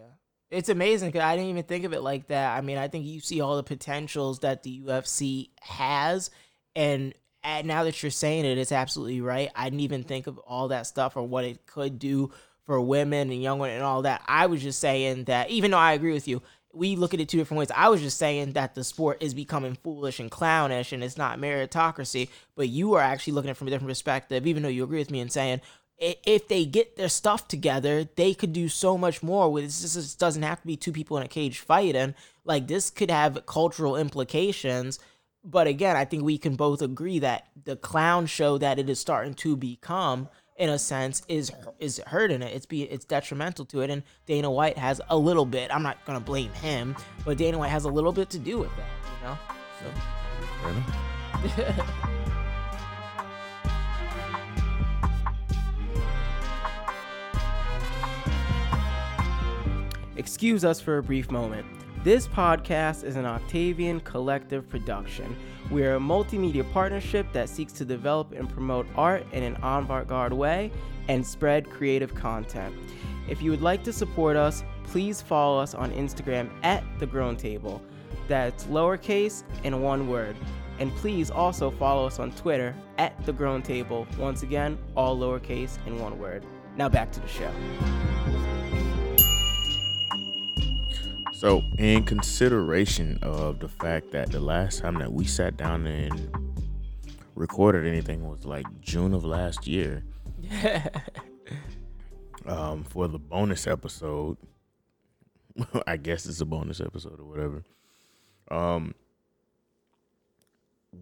It's amazing because I didn't even think of it like that. I mean, I think you see all the potentials that the UFC has, and and now that you're saying it, it's absolutely right. I didn't even think of all that stuff or what it could do for women and young women and all that. I was just saying that, even though I agree with you, we look at it two different ways. I was just saying that the sport is becoming foolish and clownish and it's not meritocracy, but you are actually looking at it from a different perspective, even though you agree with me and saying, if they get their stuff together, they could do so much more with this. This doesn't have to be two people in a cage fighting. Like this could have cultural implications. But again, I think we can both agree that the clown show that it is starting to become, in a sense, is is hurting it. It's be it's detrimental to it. And Dana White has a little bit. I'm not gonna blame him, but Dana White has a little bit to do with that. You know. Fair enough. So. Excuse us for a brief moment. This podcast is an Octavian Collective production. We are a multimedia partnership that seeks to develop and promote art in an avant garde way and spread creative content. If you would like to support us, please follow us on Instagram at The Grown Table. That's lowercase and one word. And please also follow us on Twitter at The Grown Table. Once again, all lowercase and one word. Now back to the show. So, in consideration of the fact that the last time that we sat down and recorded anything was like June of last year, um, for the bonus episode, I guess it's a bonus episode or whatever. Um,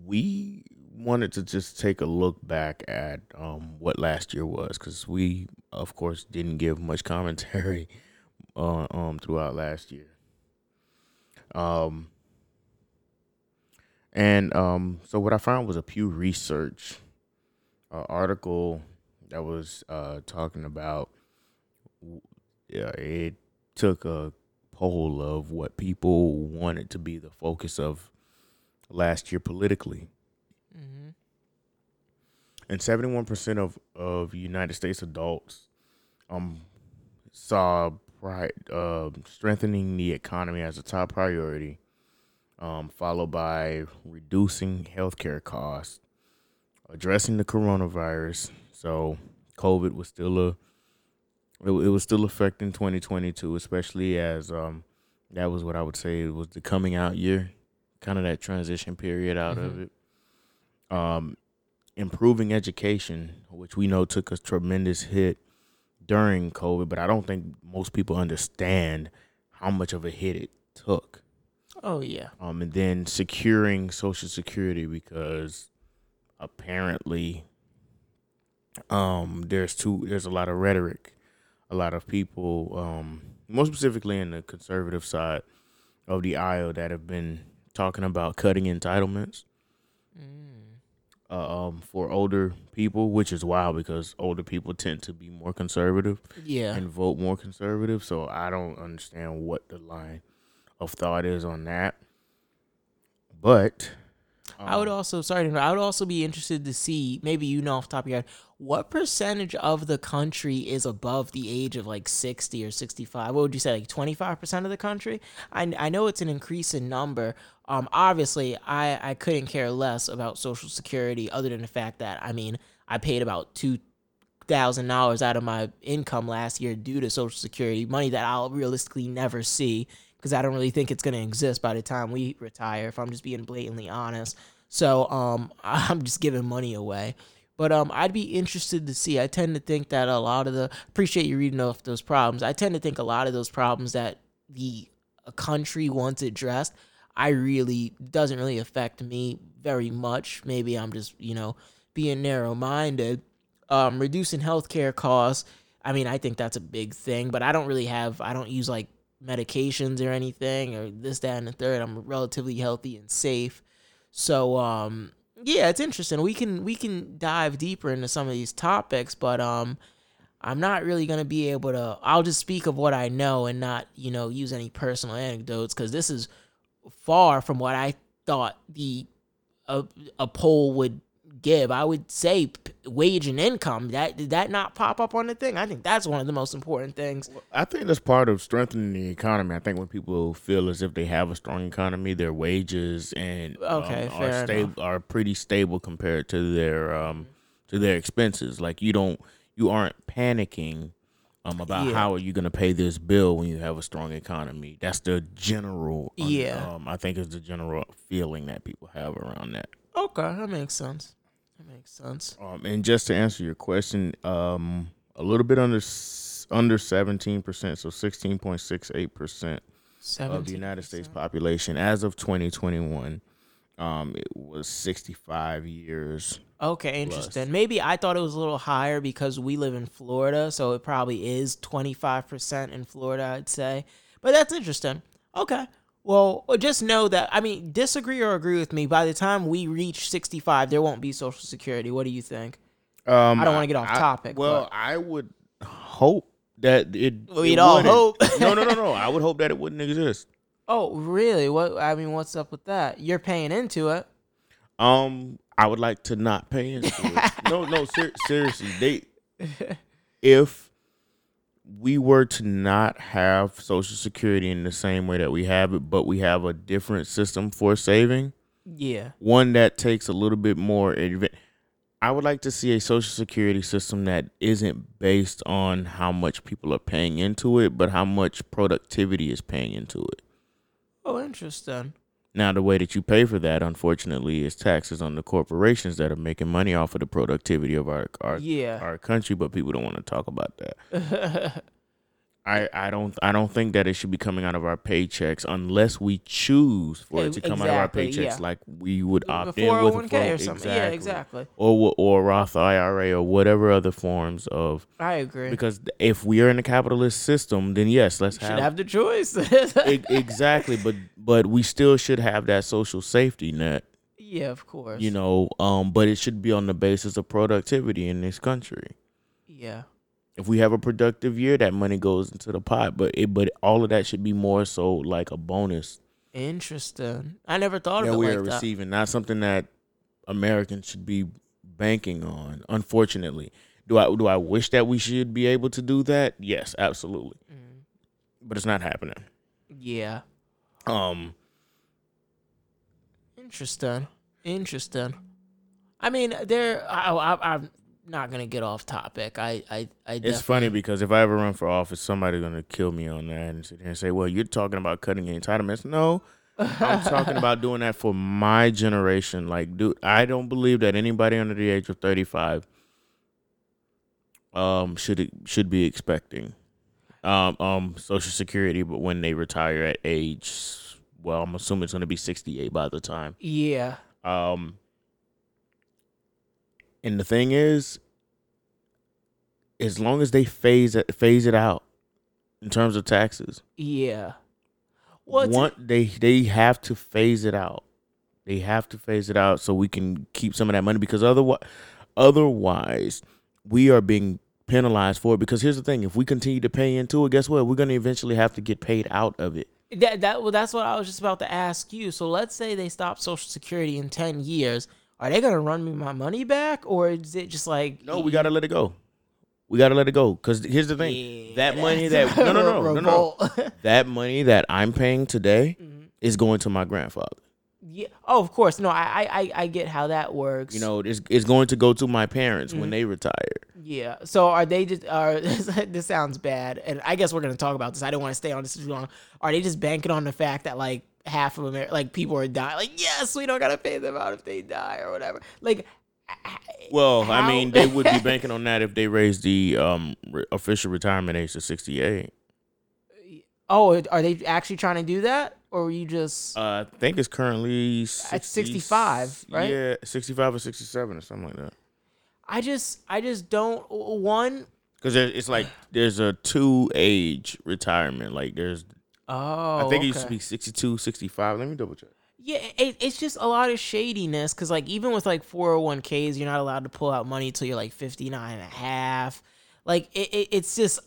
we wanted to just take a look back at um, what last year was because we, of course, didn't give much commentary uh, um, throughout last year. Um, and um, so what I found was a Pew Research uh, article that was uh, talking about. Yeah, it took a poll of what people wanted to be the focus of last year politically. Mm-hmm. And 71% of, of United States adults um, saw pri- uh, strengthening the economy as a top priority, um, followed by reducing healthcare costs, addressing the coronavirus. So COVID was still a it, it was still affecting 2022, especially as um, that was what I would say was the coming out year, kind of that transition period out of Mhm. it. Um, improving education, which we know took a tremendous hit during COVID, but I don't think most people understand how much of a hit it took. Oh yeah. Um, and then securing Social Security because apparently, um, there's two. there's a lot of rhetoric, a lot of people, um, more specifically in the conservative side of the aisle that have been talking about cutting entitlements Mm. Uh, um, for older people, which is wild because older people tend to be more conservative Yeah. and vote more conservative. So I don't understand what the line of thought is on that. But I would um, also sorry I would also be interested to see maybe you know off the top of your head what percentage of the country is above the age of like 60 or 65 what would you say like 25% of the country I, I know it's an increasing number um obviously I I couldn't care less about social security other than the fact that I mean I paid about two thousand dollars out of my income last year due to social security money that I'll realistically never see because I don't really think it's going to exist by the time we retire if I'm just being blatantly honest. So um I'm just giving money away. But um I'd be interested to see I tend to think that a lot of the appreciate you reading off those problems. I tend to think a lot of those problems that the country wants addressed I really doesn't really affect me very much maybe I'm just you know being narrow minded um, reducing healthcare costs. I mean, I think that's a big thing, but I don't really have, I don't use like medications or anything or this, that, and the third. I'm relatively healthy and safe. So, um, yeah, it's interesting. We can we can dive deeper into some of these topics, but um, I'm not really gonna be able to. I'll just speak of what I know and not you know use any personal anecdotes because this is far from what I thought the a, a poll would give. I would say p- wage and income. That did that not pop up on the thing? I think that's one of the most important things. I think that's part of strengthening the economy. I think when people feel as if they have a strong economy, their wages and okay, um, Okay, are stable are pretty stable compared to their um to their expenses. Like you don't you aren't panicking um about Yeah. how are you going to pay this bill when you have a strong economy. That's the general Yeah. um I think is the general feeling that people have around that. Okay, that makes sense. That makes sense. Um, and just to answer your question, um, a little bit under under seventeen percent, so sixteen point six eight percent of the United States population as of twenty twenty one. Um, it was sixty five years. Okay, interesting. Maybe I thought it was a little higher because we live in Florida, so it probably is 25% in Florida, I'd say. But that's interesting. Okay. Well, just know that, I mean, disagree or agree with me, by the time we reach 65, there won't be Social Security. What do you think? Um, I don't wanna get off I- topic, Well, but- I would hope that it. We'd it all wouldn't. hope. no, no, no, no. I would hope that it wouldn't exist. Oh, really? What? I mean, what's up with that? You're paying into it. Um, I would like to not pay into it. no, no, ser- seriously, they if we were to not have Social Security in the same way that we have it, but we have a different system for saving, Yeah. one that takes a little bit more adva- I would like to see a Social Security system that isn't based on how much people are paying into it, but how much productivity is paying into it. Oh, interesting. Now, the way that you pay for that, unfortunately, is taxes on the corporations that are making money off of the productivity of our our, Yeah. our country. But people don't want to talk about that. I, I don't I don't think that it should be coming out of our paychecks unless we choose for it to come out of our paychecks, yeah. like we would opt in with a 401k or 401k something. Yeah, exactly. or or Roth IRA or whatever other forms of I agree. because if we are in a capitalist system, then yes, let's should have, have the choice. Exactly, but but we still should have that social safety net, yeah, of course. you know. Um, but it should be on the basis of productivity in this country. Yeah. If we have a productive year, that money goes into the pot. But it but all of that should be more so like a bonus Interesting. I never thought that of it we like are that. receiving, not something that Americans should be banking on. Unfortunately, do I do I wish that we should be able to do that? Yes, absolutely. Mm. But it's not happening. Yeah. Um, Interesting. Interesting. I mean, there. I, I, I'm not gonna get off topic. I, I, I. it's funny because if I ever run for office, somebody's gonna kill me on that and sit here and say, "Well, you're talking about cutting entitlements." No, I'm talking about doing that for my generation. Like, dude, I don't believe that anybody under the age of 35 um should should be expecting um um social security but when they retire at age well I'm assuming it's going to be 68 by the time Yeah. um and the thing is as long as they phase it phase it out in terms of taxes Yeah. Well, it's- they they have to phase it out. They have to phase it out so we can keep some of that money because otherwise otherwise we are being penalized for it because here's the thing if we continue to pay into it guess what we're going to eventually have to get paid out of it That that well, that's what I was just about to ask you. So let's say they stop Social Security in ten years. Are they gonna run me my money back, or is it just like no we got to let it go we got to let it go cuz here's the thing Yeah, that money that no no no no no that money that I'm paying today Mhm. is going to my grandfather yeah. Oh, of course. No, I, I I get how that works. you know it's, it's going to go to my parents Mhm. when they retire Yeah. So are they just are this sounds bad, and I guess we're gonna talk about this. I don't want to stay on this too long. Are they just banking on the fact that like half of America, like people are dying? Like yes, we don't gotta pay them out if they die or whatever. Like. Well, I mean, they would be banking on that if they raised the um re- official retirement age to sixty eight. Oh, are they actually trying to do that, or were you just? Uh, I think it's currently 60, At 65, right? Yeah, sixty five or sixty seven or something like that. I just, I just don't. One, Because it's like there's a two age retirement. Like there's, oh, I think it used to be 62, 65. Let me double check. Yeah, it, it's just a lot of shadiness because, like, even with like 401ks, you're not allowed to pull out money until you're like 59 and a half. Like, it, it, it's just,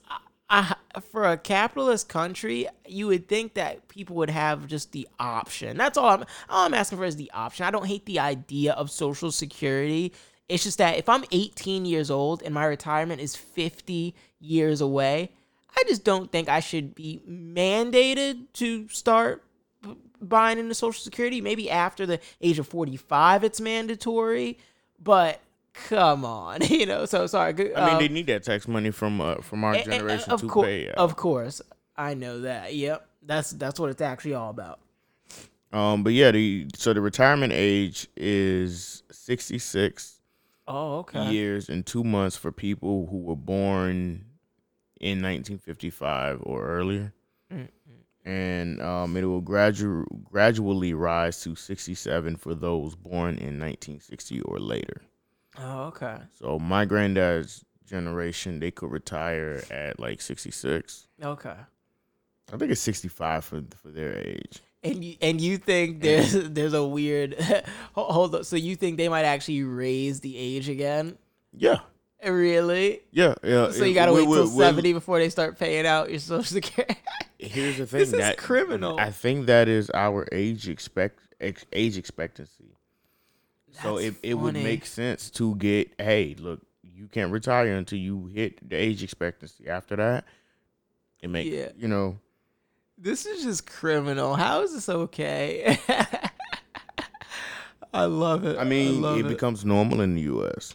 I, for a capitalist country, you would think that people would have just the option. That's all I'm, all I'm asking for is the option. I don't hate the idea of Social Security. It's just that if I'm 18 years old and my retirement is 50 years away, I just don't think I should be mandated to start b- buying into Social Security. Maybe after the age of 45, it's mandatory. But come on, you know. So sorry. good- I mean, um, they need that tax money from uh, from our a- a- generation of to cour- pay. Of course, I know that. Yep, that's that's what it's actually all about. Um, but yeah, the so the retirement age is sixty six. Oh, okay. years and two months for people who were born in 1955 or earlier. Mm, And um, it will gradu- gradually rise to 67 for those born in 1960 or later. Oh, okay. So my granddad's generation, they could retire at like 66. Okay. I think it's 65 for for their age. And you and you think there's there's a weird hold up. So you think they might actually raise the age again? Yeah, Really? yeah, yeah. So you gotta wait till seventy before they start paying out your social security. Here's the thing. This is criminal. I think that is our age expect age expectancy. so That's it, it would make sense to get hey look you can't retire until you hit the age expectancy. After that, it make Yeah. you know This is just criminal. How is this okay? I love it. I mean love it, becomes normal in the U.S.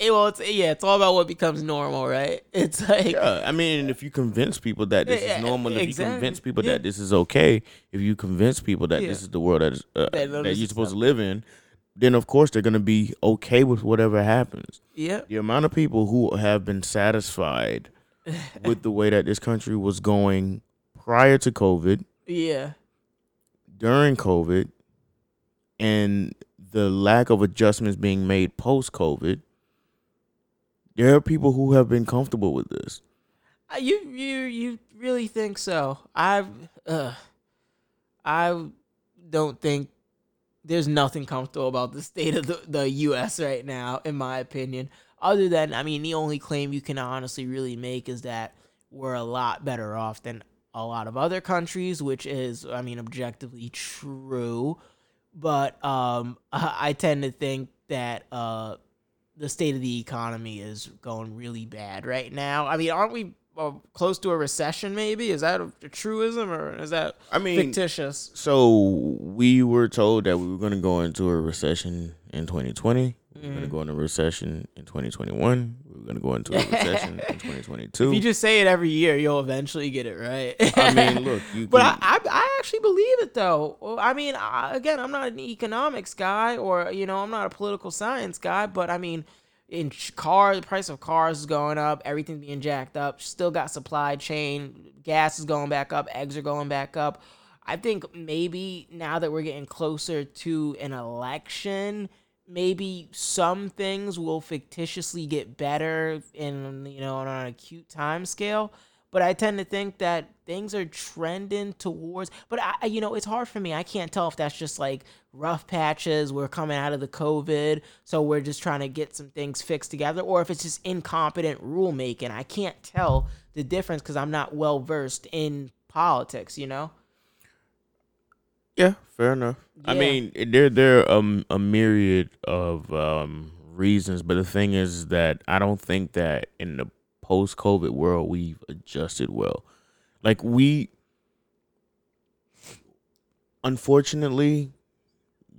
Eh, well, it's yeah, it's all about what becomes normal, right? It's like Yeah, I mean, if you convince people that this Yeah, is normal, if exactly. you convince people that this is okay, if you convince people that Yeah. this is the world that is, uh, That that you're supposed to live in, then of course they're gonna be okay with whatever happens. yeah, The amount of people who have been satisfied with the way that this country was going prior to COVID, yeah, during COVID, and the lack of adjustments being made post COVID, there are people who have been comfortable with this. Uh, You you you really think so? I uh, I don't think there's nothing comfortable about the state of the, the U.S. right now, in my opinion. Other than, I mean, the only claim you can honestly really make is that we're a lot better off than a lot of other countries, which is, I mean, objectively true. But um, I tend to think that uh, the state of the economy is going really bad right now. I mean, aren't we uh, close to a recession? Maybe is that a, a truism or is that I mean, fictitious? So we were told that we were going to go into a recession in 2020. We were going to Mhm. go into a recession in 2021. We're going to go into a recession in 2022. If you just say it every year, you'll eventually get it right. I mean, look, you But can, I, I, I actually believe it though. I mean, I, again, I'm not an economics guy, or you know, I'm not a political science guy. But I mean, in car, the price of cars is going up, everything being jacked up. Still got supply chain, gas is going back up, eggs are going back up. I think maybe now that we're getting closer to an election, maybe some things will fictitiously get better in you know on an acute time scale but I tend to think that things are trending towards. But I, you know, it's hard for me. I can't tell if that's just like rough patches. We're coming out of the COVID, so we're just trying to get some things fixed together, or if it's just incompetent rulemaking. I can't tell the difference because I'm not well versed in politics. You know. Yeah, fair enough. I mean, there there are um, a myriad of um, reasons, but the thing is that I don't think that in the post COVID world we've adjusted well. Like we, unfortunately,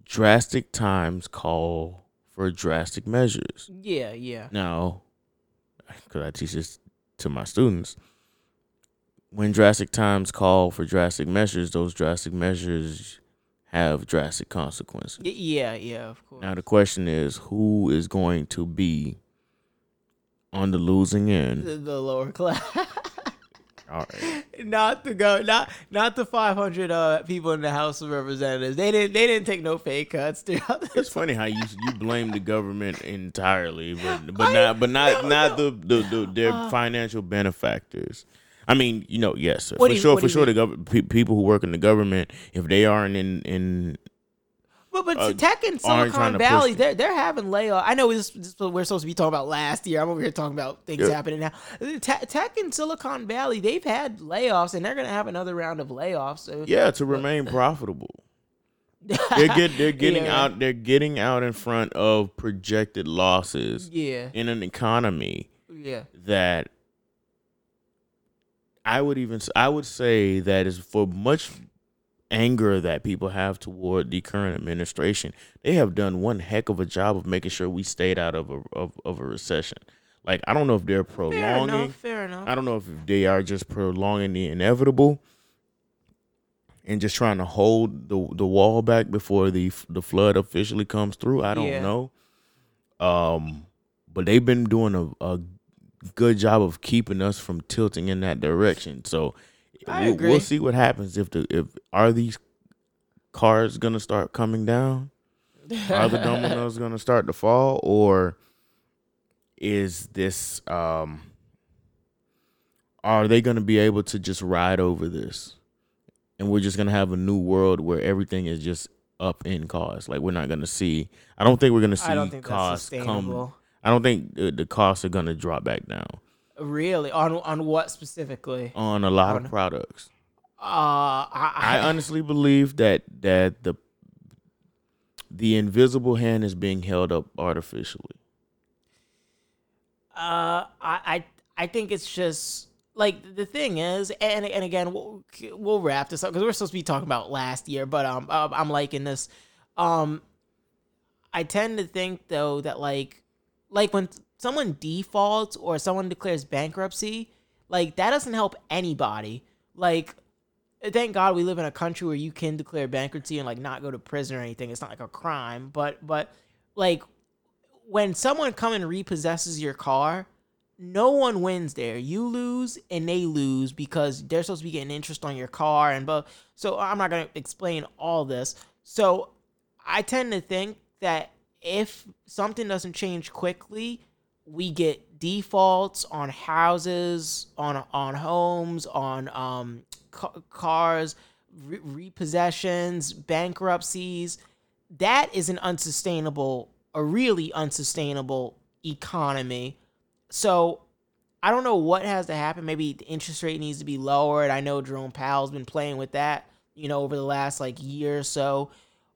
drastic times call for drastic measures. Yeah. Yeah. Now, because I teach this to my students, when drastic times call for drastic measures, those drastic measures have drastic consequences. Yeah. Yeah. Of course. Now, the question is who is going to be on the losing end? the, the lower class. All right. not the go, not not the 500 uh people in the House of Representatives. They didn't they didn't take no pay cuts. It's funny how you you blame the government entirely, but but I- not but not no, not no. the, the, the their Uh, financial benefactors. I mean, you know, yes, What for you- sure, for sure. The gov- pe- people who work in the government, if they aren't in in But but uh, tech in Silicon Valley, they're they're having layoff. I know this, this we're supposed to be talking about last year. I'm over here talking about things Yeah. happening now. Te- tech in Silicon Valley, they've had layoffs, and they're gonna have another round of layoffs. So yeah to remain profitable, they're get they're getting Yeah. out they're getting out in front of projected losses yeah, in an economy yeah, that I would even I would say that is for much anger that people have toward the current administration. They have done one heck of a job of making sure we stayed out of a of, of a recession. Like I don't know if they're fair prolonging. enough. Fair enough. I don't know if they are just prolonging the inevitable and just trying to hold the the wall back before the the flood officially comes through. I don't Yeah. know. Um, but they've been doing a, a good job of keeping us from tilting in that direction. So we'll, we'll see what happens if the if are these cars gonna start coming down? Are the dominoes gonna start to fall, or is this um? Are they gonna be able to just ride over this, and we're just gonna have a new world where everything is just up in cost? Like we're not gonna see. I don't think we're gonna see I don't think that's costs come. I don't think the, the costs are gonna drop back down Really, on on what specifically? on a lot On- of products. Uh, I, I honestly believe that that the the invisible hand is being held up artificially. Uh, I, I, I think it's just like the thing is, and and again, we'll, we'll wrap this up because we're supposed to be talking about last year, but um, uh, I'm liking this. Um, I tend to think though that like, like when someone defaults or someone declares bankruptcy, like that doesn't help anybody. Like thank God we live in a country where you can declare bankruptcy and like not go to prison or anything. It's not like a crime, but but like when someone come and repossesses your car, no one wins there. You lose and they lose because they're supposed to be getting interest on your car and but so I'm not going to explain all this. So I tend to think that if something doesn't change quickly, we get defaults on houses, on on homes, on um ca- cars, re- repossessions, bankruptcies. That is an unsustainable, a really unsustainable economy. So I don't know what has to happen. Maybe the interest rate needs to be lowered. I know Jerome Powell's been playing with that, you know, over the last like year or so.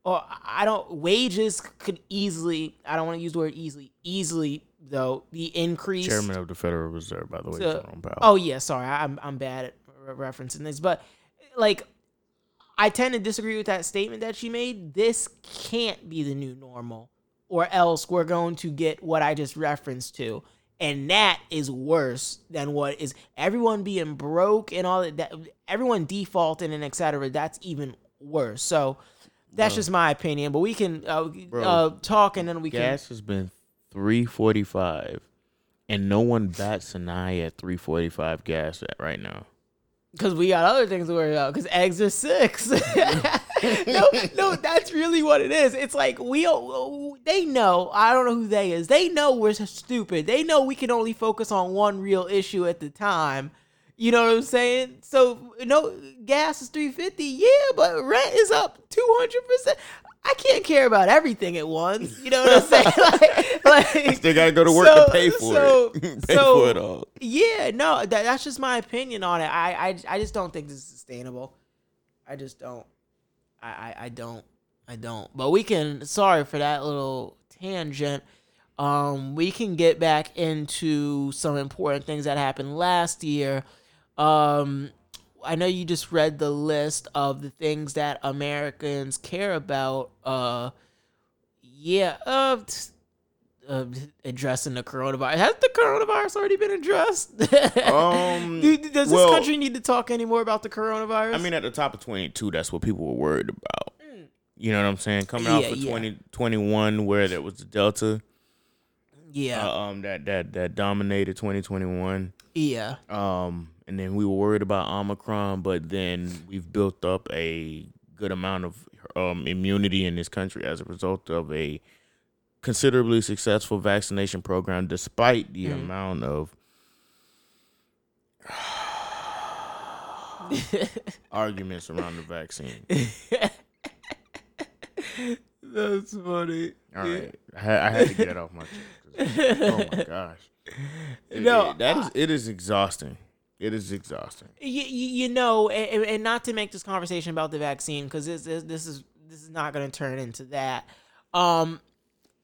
Or I don't wages could easily I don't want to use the word easily, easily though, be increased. Chairman of the Federal Reserve, by the way, Jerome Powell. Oh yeah, sorry, I'm I'm bad at re- referencing this, but like I tend to disagree with that statement that she made. This can't be the new normal, or else we're going to get what I just referenced to, and that is worse than what is everyone being broke and all that. that everyone defaulting and etc. That's even worse. So. That's just my opinion, but we can uh, Bro, uh, talk and then we can. Gas has been three forty five, and no one bats an eye at three forty five gas at right now. Because we got other things to worry about. Because eggs are six. no, no, that's really what it is. It's like we, they know. I don't know who they is. They know we're stupid. They know we can only focus on one real issue at the time. You know what I'm saying? So no, gas is three fifty. Yeah, but rent is up two hundred percent. I can't care about everything at once. You know what I'm saying? like, like They gotta go to work So- to pay for so- it. pay so- for it all. yeah, no, that, that's just my opinion on it. I, I, I just don't think this is sustainable. I just don't. I, I, I don't. I don't. But we can. Sorry for that little tangent. Um, we can get back into some important things that happened last year. Um, I know you just read the list of the things that Americans care about. Uh, yeah. Uh, uh, addressing the coronavirus. Has the coronavirus already been addressed? Um, Do- does well- this country need to talk anymore about the coronavirus? I mean, at the top of 22, that's what people were worried about. You know what I'm saying? Coming out Yeah, for yeah. 2021, where there was the Delta yeah, uh, um, that, that, that dominated 2021. yeah, Um, and then we were worried about Omicron, but then we've built up a good amount of um, immunity in this country as a result of a considerably successful vaccination program, despite the Mhm. amount of arguments around the vaccine. That's funny. All right, I, had, I had to get off my chest. Oh my gosh, It- No, it- that is it is exhausting. It is exhausting. you, you know, and, and not to make this conversation about the vaccine because this, this this is this is not going to turn into that. Um,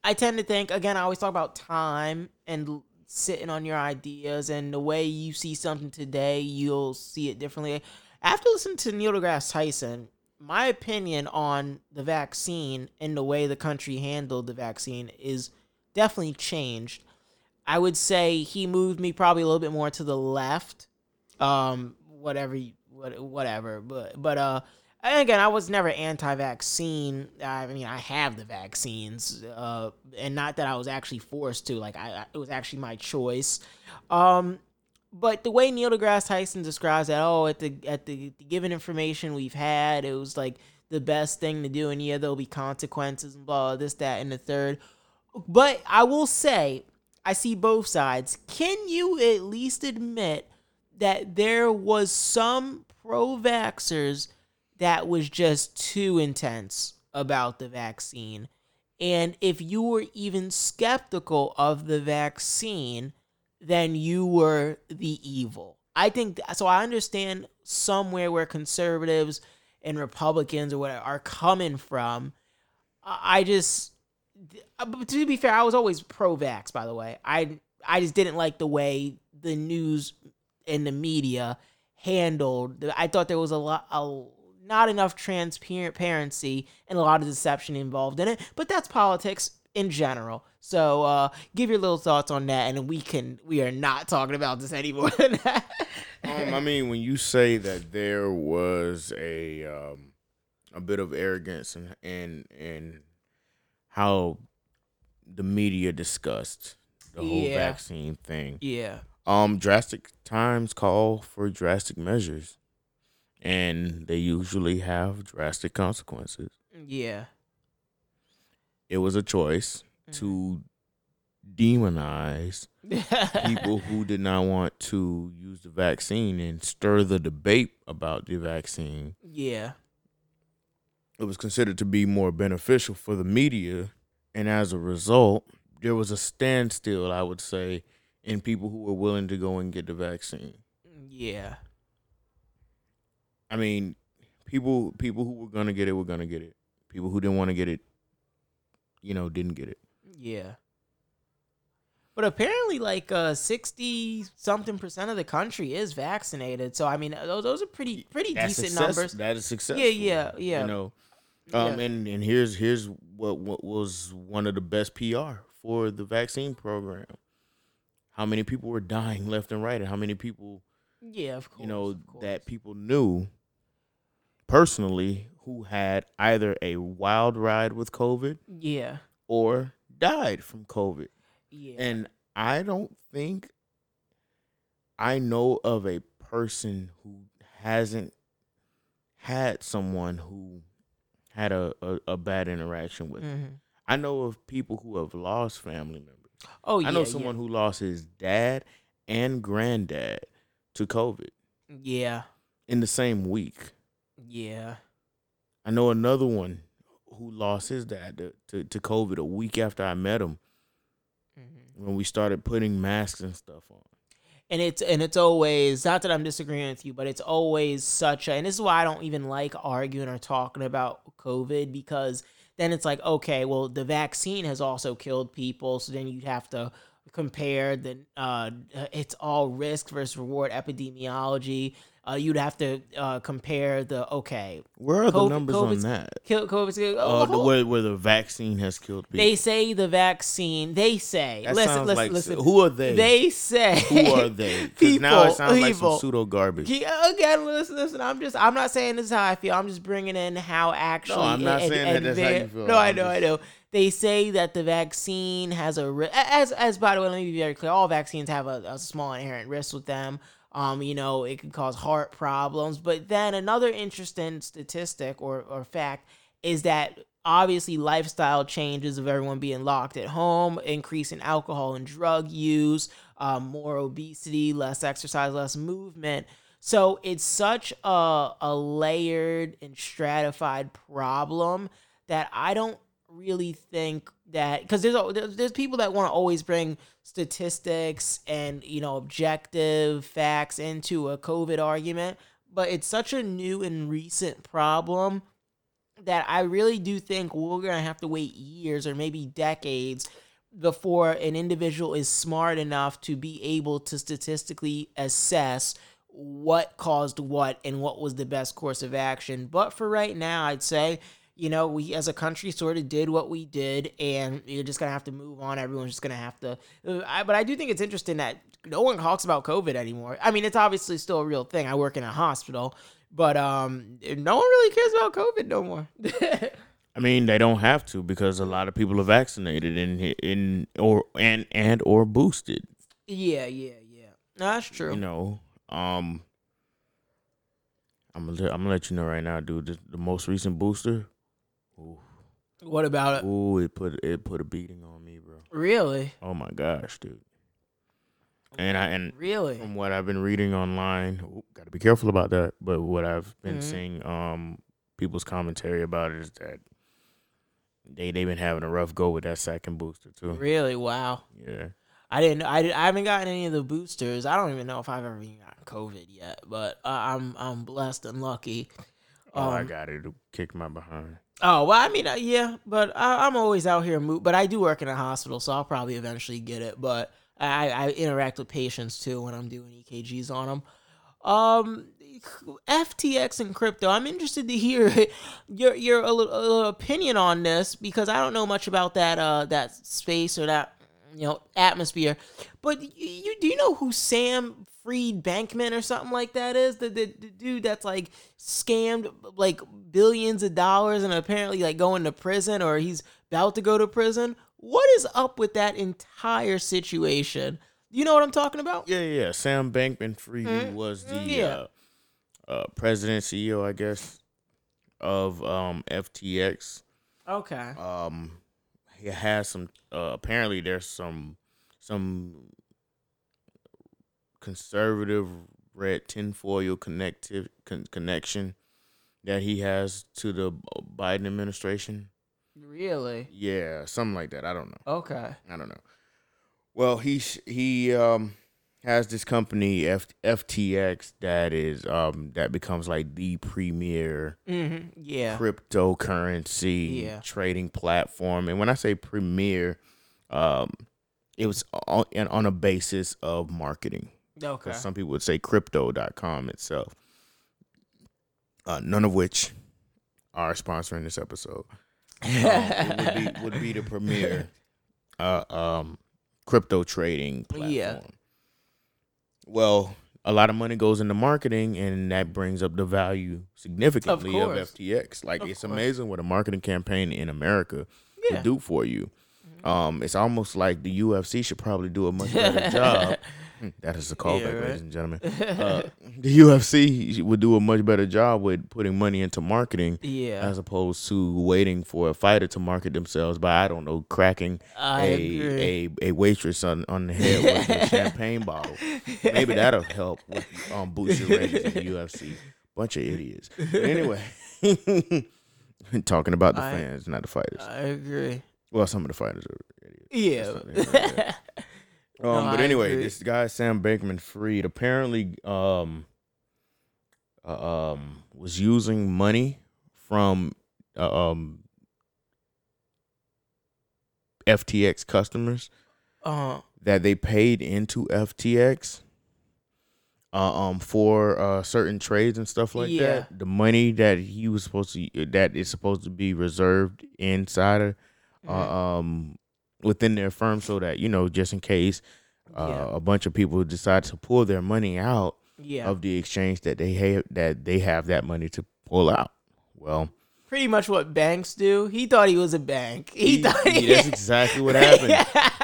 I tend to think again. I always talk about time and sitting on your ideas and the way you see something today, you'll see it differently. After listening to Neil deGrasse Tyson, my opinion on the vaccine and the way the country handled the vaccine is definitely changed. I would say he moved me probably a little bit more to the left um whatever whatever but but uh again i was never anti-vaccine. I mean i have the vaccines uh and not that i was actually forced to like i, I it was actually my choice. Um but the way neil degrasse tyson describes that oh at the at the, the given information we've had it was like the best thing to do and yeah there'll be consequences and blah this that and the third. But i will say i see both sides. Can you at least admit that there was some pro vaxxers that was just too intense about the vaccine. And if you were even skeptical of the vaccine, then you were the evil. I think so. I understand somewhere where conservatives and Republicans or whatever are coming from. I just, uh, to be fair, I was always pro vax, by the way. I, I just didn't like the way the news and the media handled. I thought there was a lot, a, not enough transparency and a lot of deception involved in it. But that's politics. in general. So uh, give your little thoughts on that, and we can we are not talking about this anymore than that. um, I mean, when you say that there was a um, a bit of arrogance and and and how the media discussed the whole Yeah. vaccine thing, yeah, um, drastic times call for drastic measures, and they usually have drastic consequences. yeah, It was a choice to demonize people who did not want to use the vaccine and stir the debate about the vaccine. yeah, It was considered to be more beneficial for the media, and as a result, there was a standstill, I would say, in people who were willing to go and get the vaccine. yeah, I mean, people people who were gonna get it were gonna get it. People who didn't want to get it, you know, didn't get it. yeah. But apparently, like uh, sixty something percent of the country is vaccinated. So I mean, those, those are pretty pretty That's decent success- numbers. That is successful. Yeah, yeah, yeah. You know, um, Yeah. and and here's here's what what was one of the best PR for the vaccine program. How many people were dying left and right, and how many people yeah, of course. you know course. that people knew personally who had either a wild ride with COVID Yeah, or died from COVID. yeah, And I don't think I know of a person who hasn't had someone who had a, a, a bad interaction with. Mhm. I know of people who have lost family members. Oh yeah, I know yeah. someone who lost his dad and granddad to COVID Yeah, in the same week. yeah, I know another one who lost his dad to, to, to COVID a week after I met him Mhm. when we started putting masks and stuff on. and it's and it's always not that I'm disagreeing with you, but it's always such a and this is why I don't even like arguing or talking about COVID because then it's like okay, well the vaccine has also killed people, so then you'd have to compare the uh it's all risk versus reward epidemiology. Uh, you'd have to uh, compare the okay, Where are the numbers COVID's- on that? kill COVID. Uh, the, where, where the vaccine has killed people. they say the vaccine. They say. that listen, listen, like listen. who are they? They say. who are they? Because now People, it sounds like some pseudo garbage. Yeah, again, listen, listen. I'm just, I'm not saying this is how I feel. I'm just bringing in how actually. No, I'm not ad- saying that that's how you feel. No, I I'm know, I know. They say that the vaccine has a ri- as as by the way, let me be very clear. All vaccines have a, a small inherent risk with them. Um, you know, it can cause heart problems. But then another interesting statistic or or fact is that obviously lifestyle changes of everyone being locked at home, increase in alcohol and drug use, um, more obesity, less exercise, less movement. So it's such a, a layered and stratified problem that I don't really think that because there's, there's people that want to always bring statistics and you know objective facts into a COVID argument, but it's such a new and recent problem that I really do think we're gonna have to wait years or maybe decades before an individual is smart enough to be able to statistically assess what caused what and what was the best course of action. But for right now, I'd say, you know, we as a country sort of did what we did, and you're just gonna have to move on. Everyone's just gonna have to. uh, I, but I do think it's interesting that no one talks about COVID anymore. I mean, it's obviously still a real thing. I work in a hospital, but um, no one really cares about COVID no more. I mean, they don't have to because a lot of people are vaccinated and in or and and or boosted. yeah, yeah, yeah. No, that's true. You know, um, I'm gonna I'm gonna let you know right now, dude. The, the most recent booster, what about it? ooh, it put it put a beating on me, bro. Really? Oh my gosh, dude. And I and Really? from what I've been reading online, got to be careful about that. But what I've been Mhm. seeing, um, people's commentary about it is that they they've been having a rough go with that second booster too. Really? Wow. Yeah, I didn't. I, did, I haven't gotten any of the boosters. I don't even know if I've ever even gotten COVID yet. But uh, I'm I'm blessed and lucky. oh, I Um, got it. It kicked my behind. Oh well, I mean, uh, yeah, but I, I'm always out here. But I do work in a hospital, so I'll probably eventually get it. But I, I interact with patients too when I'm doing EKGs on them. Um, FTX and crypto. I'm interested to hear your your a little, a little opinion on this because I don't know much about that uh that space or that you know atmosphere. But you, you do you know who Sam Fried Bankman or something like that is the, the the dude that's like scammed like billions of dollars and apparently like going to prison or he's about to go to prison. What is up with that entire situation? You know what I'm talking about? Yeah, yeah. Sam Bankman Fried Mhm. was the Yeah. uh, uh, president, CEO, I guess, of um, FTX. Okay. Um, he has some. Uh, apparently, there's some some conservative red tinfoil connective con- connection that he has to the Biden administration. Really? Yeah, something like that. I don't know. Okay. I don't know. Well, he he um has this company F- FTX that is um that becomes like the premier Mm-hmm. Yeah. cryptocurrency Yeah. trading platform. And when I say premier, um it was on, on a basis of marketing. Okay. Some people would say crypto.com itself. Uh, none of which are sponsoring this episode. Um, it would be would be the premier uh, um, crypto trading platform. Yeah. Well, a lot of money goes into marketing, and that brings up the value significantly of, course. FTX. Like Of it's course. amazing what a marketing campaign in America yeah. will do for you. Um, it's almost like the UFC should probably do a much better job. That is a callback, Yeah, right. ladies and gentlemen. Uh, the UFC would do a much better job with putting money into marketing yeah. as opposed to waiting for a fighter to market themselves by I don't know cracking I a, agree. a a waitress on, on the head with a champagne bottle. Maybe that'll help with, um, boost your ratings in the UFC. Bunch of idiots. But anyway, talking about the I- fans, not the fighters. I agree. Well, some of the fighters are idiots. Yeah. That's not- yeah. Um, No, but I anyway, agree. this guy Sam Bankman Fried apparently um uh, um was using money from uh, um FTX customers uh, that they paid into FTX uh, um for uh certain trades and stuff like Yeah. that. The money that he was supposed to that is supposed to be reserved inside of mhm. uh, um within their firm so that you know just in case uh, Yeah. a bunch of people decide to pull their money out yeah. of the exchange that they have that they have that money to pull out. Well, Pretty much what banks do. He thought he was a bank. He, he- thought he- that's exactly what happened.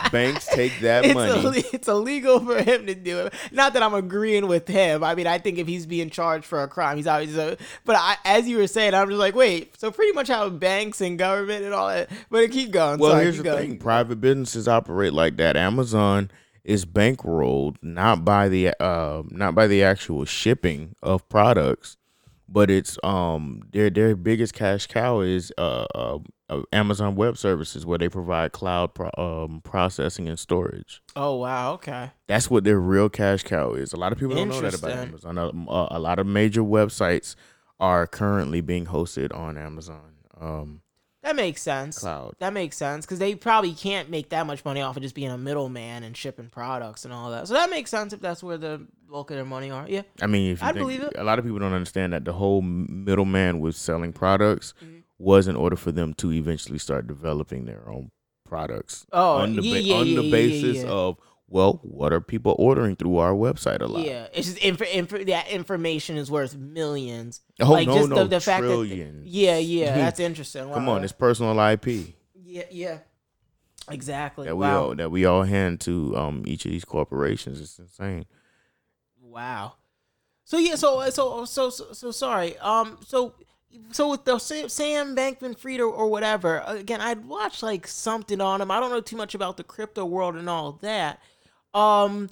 Banks take that it's money. It's illegal for him to do it. Not that I'm agreeing with him. I mean, I think if he's being charged for a crime, he's obviously. A, but I, as you were saying, I'm just like, wait. So pretty much how banks and government and all that. But keep going. Well, Sorry, here's the going. thing: private businesses operate like that. Amazon is bankrolled not by the uh, not by the actual shipping of products, but it's um their their biggest cash cow is uh, uh, uh Amazon Web Services, where they provide cloud pro- um processing and storage. Oh wow. Okay. That's what their real cash cow is. A lot of people don't know that about. Amazon. Uh, a lot of major websites are currently being hosted on Amazon um, That makes sense. Cloud. That makes sense because they probably can't make that much money off of just being a middleman and shipping products and all that. So that makes sense if that's where the bulk of their money are. Yeah. I mean, if think, believe it. a lot of people don't understand that the whole middleman with selling products Mhm. was in order for them to eventually start developing their own products Oh, on the, yeah, ba- yeah, on yeah, the basis of well, what are people ordering through our website a lot? Yeah, it's just inf- inf- that information is worth millions. Oh like no, just no, the, the fact that trillions. yeah, yeah, that's interesting. Come on, it's personal IP yeah, yeah, exactly. that we wow, all that we all hand to um each of these corporations. It's insane. Wow. So yeah, so so so so, so sorry. Um, so so with the Sam, Sam Bankman Fried or, or whatever, again, I'd watched like something on him. I don't know too much about the crypto world and all that. Um.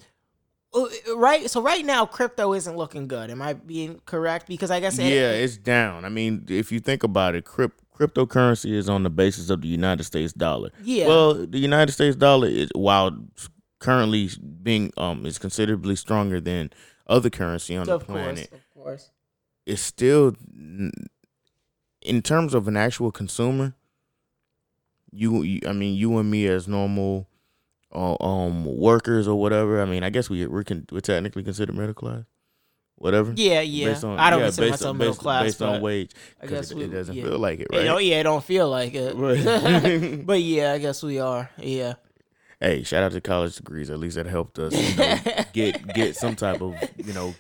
uh, Right, so right now crypto isn't looking good. Am I being correct? Because I guess it- Yeah, it's down. I mean, if you think about it, crypt, cryptocurrency is on the basis of the United States dollar. yeah, Well, the United States dollar is while currently being um is considerably stronger than other currency on the course, planet. of course. It's still in terms of an actual consumer. You, you I mean, you and me as normal, uh, um, workers or whatever. I mean, I guess we we're con- we're technically considered middle class. whatever. Yeah, yeah. Based on, I don't yeah, consider based myself on, middle based, class. based on wage. I 'cause guess it, it doesn't yeah. feel like it, right? don't- yeah, it don't feel like it. Right. but yeah, I guess we are. Yeah. Hey, shout out to college degrees. At least that helped us you know, get get some type of you know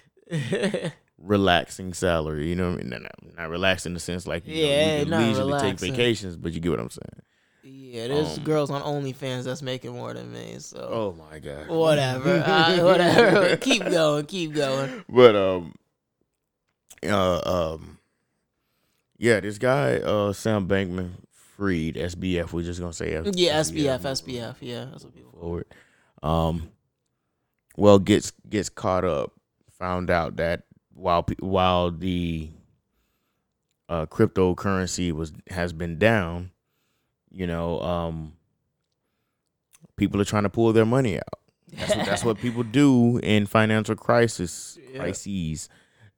relaxing salary. You know, what I mean, not, not, not relaxed in the sense like you Yeah, know, you can leisurely relaxing. take vacations, but you get what I'm saying. yeah, there's Um, girls on OnlyFans that's making more than me. So Oh my god. whatever, uh, whatever. keep going, keep going. But um, uh, um, yeah, this guy, uh, Sam Bankman Fried, SBF. We're just gonna say F- Yeah, SBF, SBF. Yeah, that's what people. forward. Um, well, gets gets caught up. Found out that while while the uh, cryptocurrency was has been down, you know, um, people are trying to pull their money out. That's what, that's what people do in financial crisis Yeah.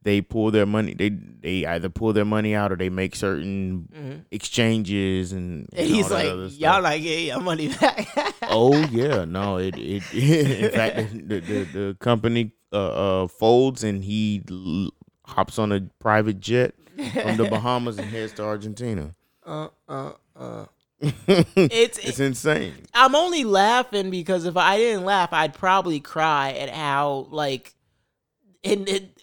They pull their money. They they either pull their money out or they make certain Mhm. exchanges and, And and he's like, y'all not getting your money back. oh yeah, no, it it in fact the the, the company uh, uh folds and he l- hops on a private jet from the Bahamas and heads to Argentina. uh, uh, uh. it's It's, it's insane. I'm only laughing because if I didn't laugh, I'd probably cry at how like, and it,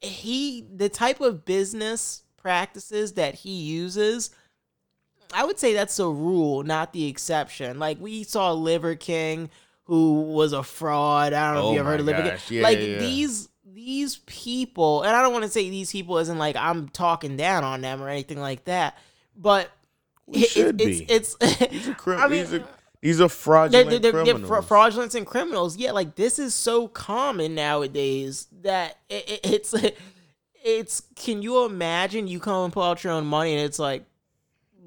he the type of business practices that he uses. I would say that's a rule, not the exception. Like we saw Liver King, who was a fraud. I don't know Oh if you oh ever heard of Liver gosh. King. Yeah, like yeah, these these people, and I don't want to say these people isn't like I'm talking down on them or anything like that, but it- should it's, be. it's These are, crim- I mean, these are these are they're, fraudulent they're, they're, they're criminals. fra- fraudulence and criminals. Yeah, like this is so common nowadays that it, it, it's it's. Can you imagine you come and pull out your own money and it's like,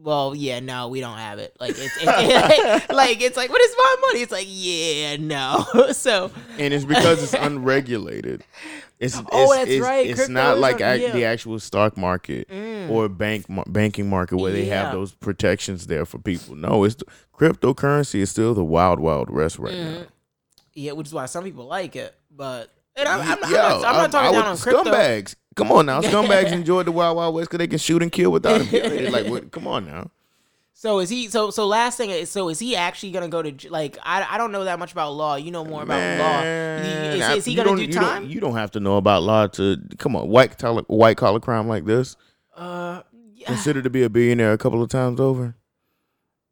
well, yeah, no, we don't have it. Like it's, it's like it's like what is my money? It's like yeah, no. so and it's because it's unregulated. It's, it's Oh, that's it's, right. It's Crypto not like un- ac- the actual stock market Mm. or bank banking market where they have those protections there for people. No, it's cryptocurrency is still the wild wild west right now. Mhm. yeah, which is why some people like it, but. And I'm, I'm, I'm, not, I'm not talking I down would- on crypto. Scumbags, come on now. Scumbags enjoy the wild wild west because they can shoot and kill without a like, what, come on now. So is he? So so last thing is so is he actually gonna go to like I, I don't know that much about law. You know more about law. Man, Is, I- is he gonna don't- do you don't- time? You don't have to know about law to come on white collar white collar crime like this. Uh, yeah. Considered to be a billionaire a couple of times over.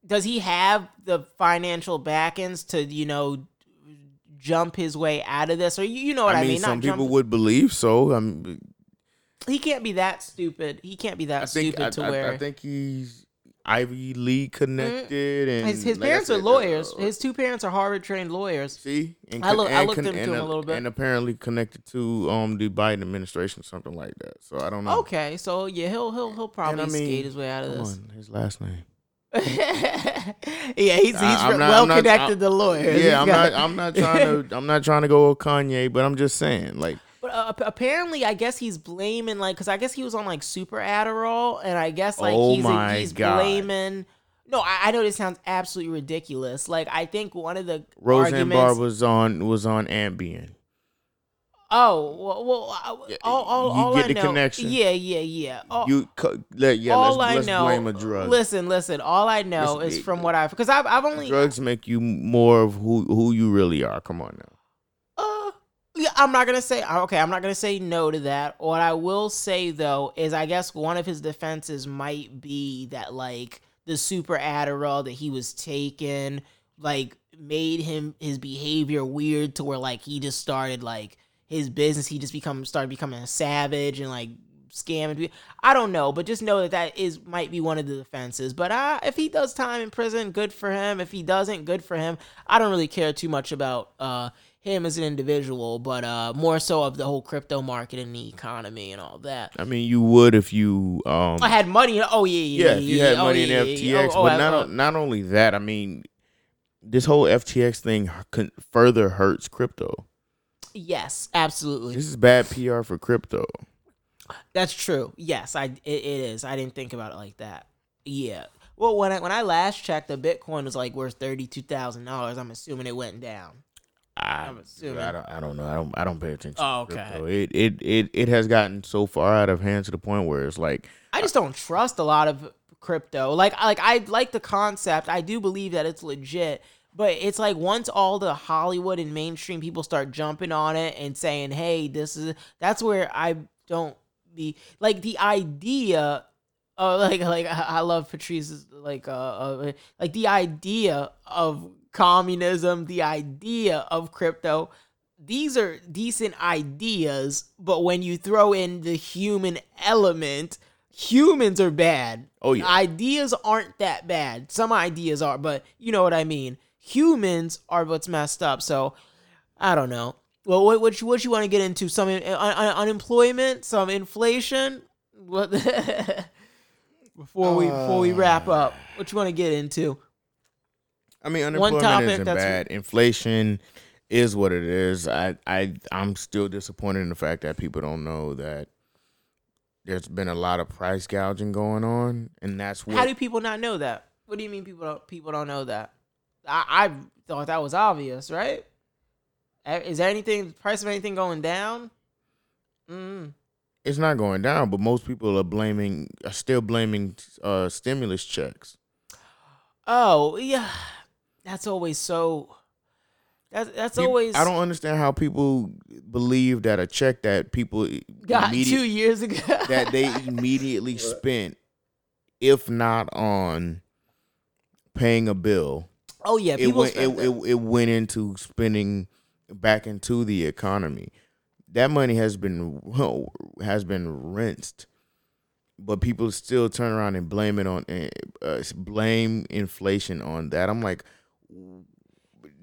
does he have the financial backings to you know jump his way out of this? Or you, you know what I, I mean, mean? some Not people jump- would believe so. I'm, He can't be that stupid. He can't be that I think stupid I, to I- where I think he's Ivy League connected, and his, his like parents are lawyers. uh, his two parents are Harvard trained lawyers. See, and, I look- I looked into and, him a little bit. and apparently connected to um the Biden administration, something like that. So I don't know. Okay, so yeah, he'll he'll he'll probably I mean, skate his way out of this. on, his last name. yeah, he's he's I'm not- well I'm not- connected I'm- to lawyers. He's Yeah, I'm got- not. I'm not trying to. I'm not trying to go with Kanye, but I'm just saying, like, uh, apparently, I guess he's blaming like because I guess he was on like super Adderall, and I guess like Oh he's he's God. blaming. No, I, I know this sounds absolutely ridiculous. Like I think one of the Roseanne Barr was on was on Ambien. oh well, well Yeah, all, all, get I the know. connection. Yeah, yeah, yeah. All, You let yeah. all let's I let's know. blame a drug. Listen, listen. All I know Listen, is it- from what I've because I've I've only Drugs make you more of who who you really are. Come on now. Uh, I'm not gonna say okay. I'm not gonna say no to that. What I will say though is, I guess one of his defenses might be that like the super Adderall that he was taking, like made him his behavior weird to where like he just started like his business. He just become started becoming a savage and like scamming people. I don't know, but just know that that is might be one of the defenses. But uh, if he does time in prison, good for him. If he doesn't, good for him. I don't really care too much about uh him as an individual, but uh more so of the whole crypto market and the economy and all that. I mean, you would if you um. I had money. Oh yeah, yeah, yeah, if you had oh, money in yeah, FTX. Oh, oh, but I- not oh. o- not only that. I mean, this whole FTX thing further hurts crypto. yes, absolutely. This is bad PR for crypto. That's true. Yes, I it, it is. I didn't think about it like that. Yeah. Well, when I when I last checked, the Bitcoin was like worth thirty two thousand dollars. I'm assuming it went down. I, I'm assuming. I don't. I don't know. I don't. I don't pay attention. Oh, okay. crypto. It, it it it has gotten so far out of hand to the point where it's like I just don't trust a lot of crypto. Like like I like the concept. I do believe that it's legit. But it's like once all the Hollywood and mainstream people start jumping on it and saying, "Hey, this is," that's where I don't be like the idea. Uh, like like I I love Patrice's like uh, uh like the idea of communism, the idea of crypto. These are decent ideas, but when you throw in the human element, humans are bad. Oh, yeah. Ideas aren't that bad. Some ideas are, but you know what I mean. Humans are what's messed up. So I don't know. Well, what what you, what you want to get into? Some un, un- unemployment, some inflation. What? before we before we wrap up, what you want to get into? I mean, unemployment topic isn't bad. Inflation is what it is. I I I'm still disappointed in the fact that people don't know that there's been a lot of price gouging going on, and that's what How do people not know that? What do you mean people don't people don't know that? I, I thought that was obvious, right? Is there anything price of anything going down? Mm. it's not going down. But most people are blaming, are still blaming uh, stimulus checks. Oh yeah, that's always so. That's that's always. I don't understand how people believe that a check that people got two years ago. that they immediately spent, if not on paying a bill, oh yeah, it went it, it, it went into spending back into the economy. That money has been has been rinsed, but people still turn around and blame it on uh, blame inflation on that. I'm like,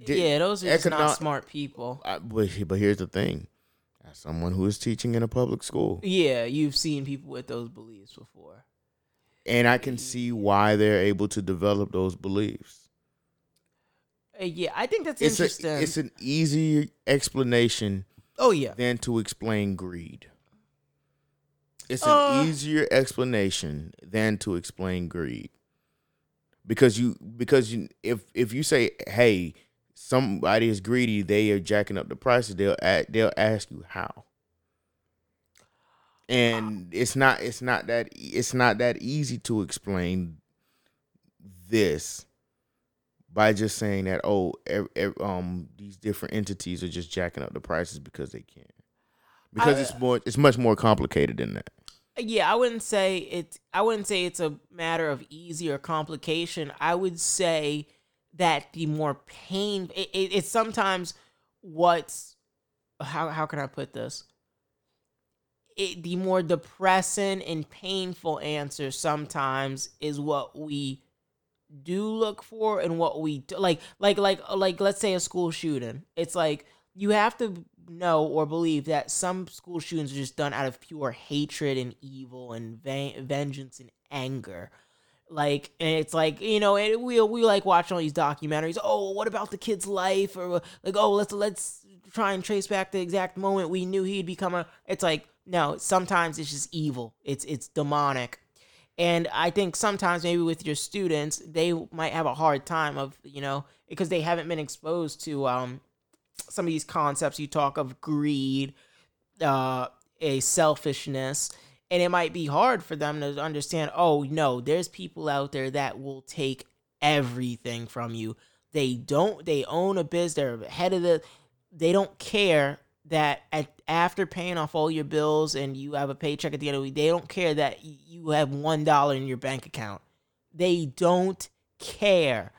did- yeah, those are just econo- not smart people. I, but but here's the thing: as someone who is teaching in a public school, Yeah, you've seen people with those beliefs before. and I can see why they're able to develop those beliefs. Uh, yeah, I think that's It's a, interesting. it's an easier explanation oh yeah, than to explain greed. It's an Uh. easier explanation than to explain greed. Because you because you if if you say, "Hey, somebody is greedy, they are jacking up the prices," they'll they'll ask you how. And it's not it's not that it's not that easy to explain this by just saying that oh ev- ev- um these different entities are just jacking up the prices because they can because I- it's more it's much more complicated than that yeah. I wouldn't say it. I wouldn't say it's a matter of easy or complication. I would say that the more pain. It, it, it's sometimes what's how how can I put this? It, the more depressing and painful answer sometimes is what we do look for and what we do. like like like like let's say a school shooting it's like you have to know or believe that some school shootings are just done out of pure hatred and evil and vengeance and anger like and it's like you know and we we like watching all these documentaries. Oh what about the kid's life? Or like oh let's let's try and trace back the exact moment we knew he'd become a it's like no sometimes it's just evil. It's it's demonic. And i think sometimes maybe with your students they might have a hard time of you know because they haven't been exposed to um some of these concepts. You talk of greed uh a selfishness and it might be hard for them to understand oh no there's people out there that will take everything from you. They don't they own a biz they're head of the they don't care that at, after paying off all your bills and you have a paycheck at the end of the week they don't care that you have one dollar in your bank account. They don't care.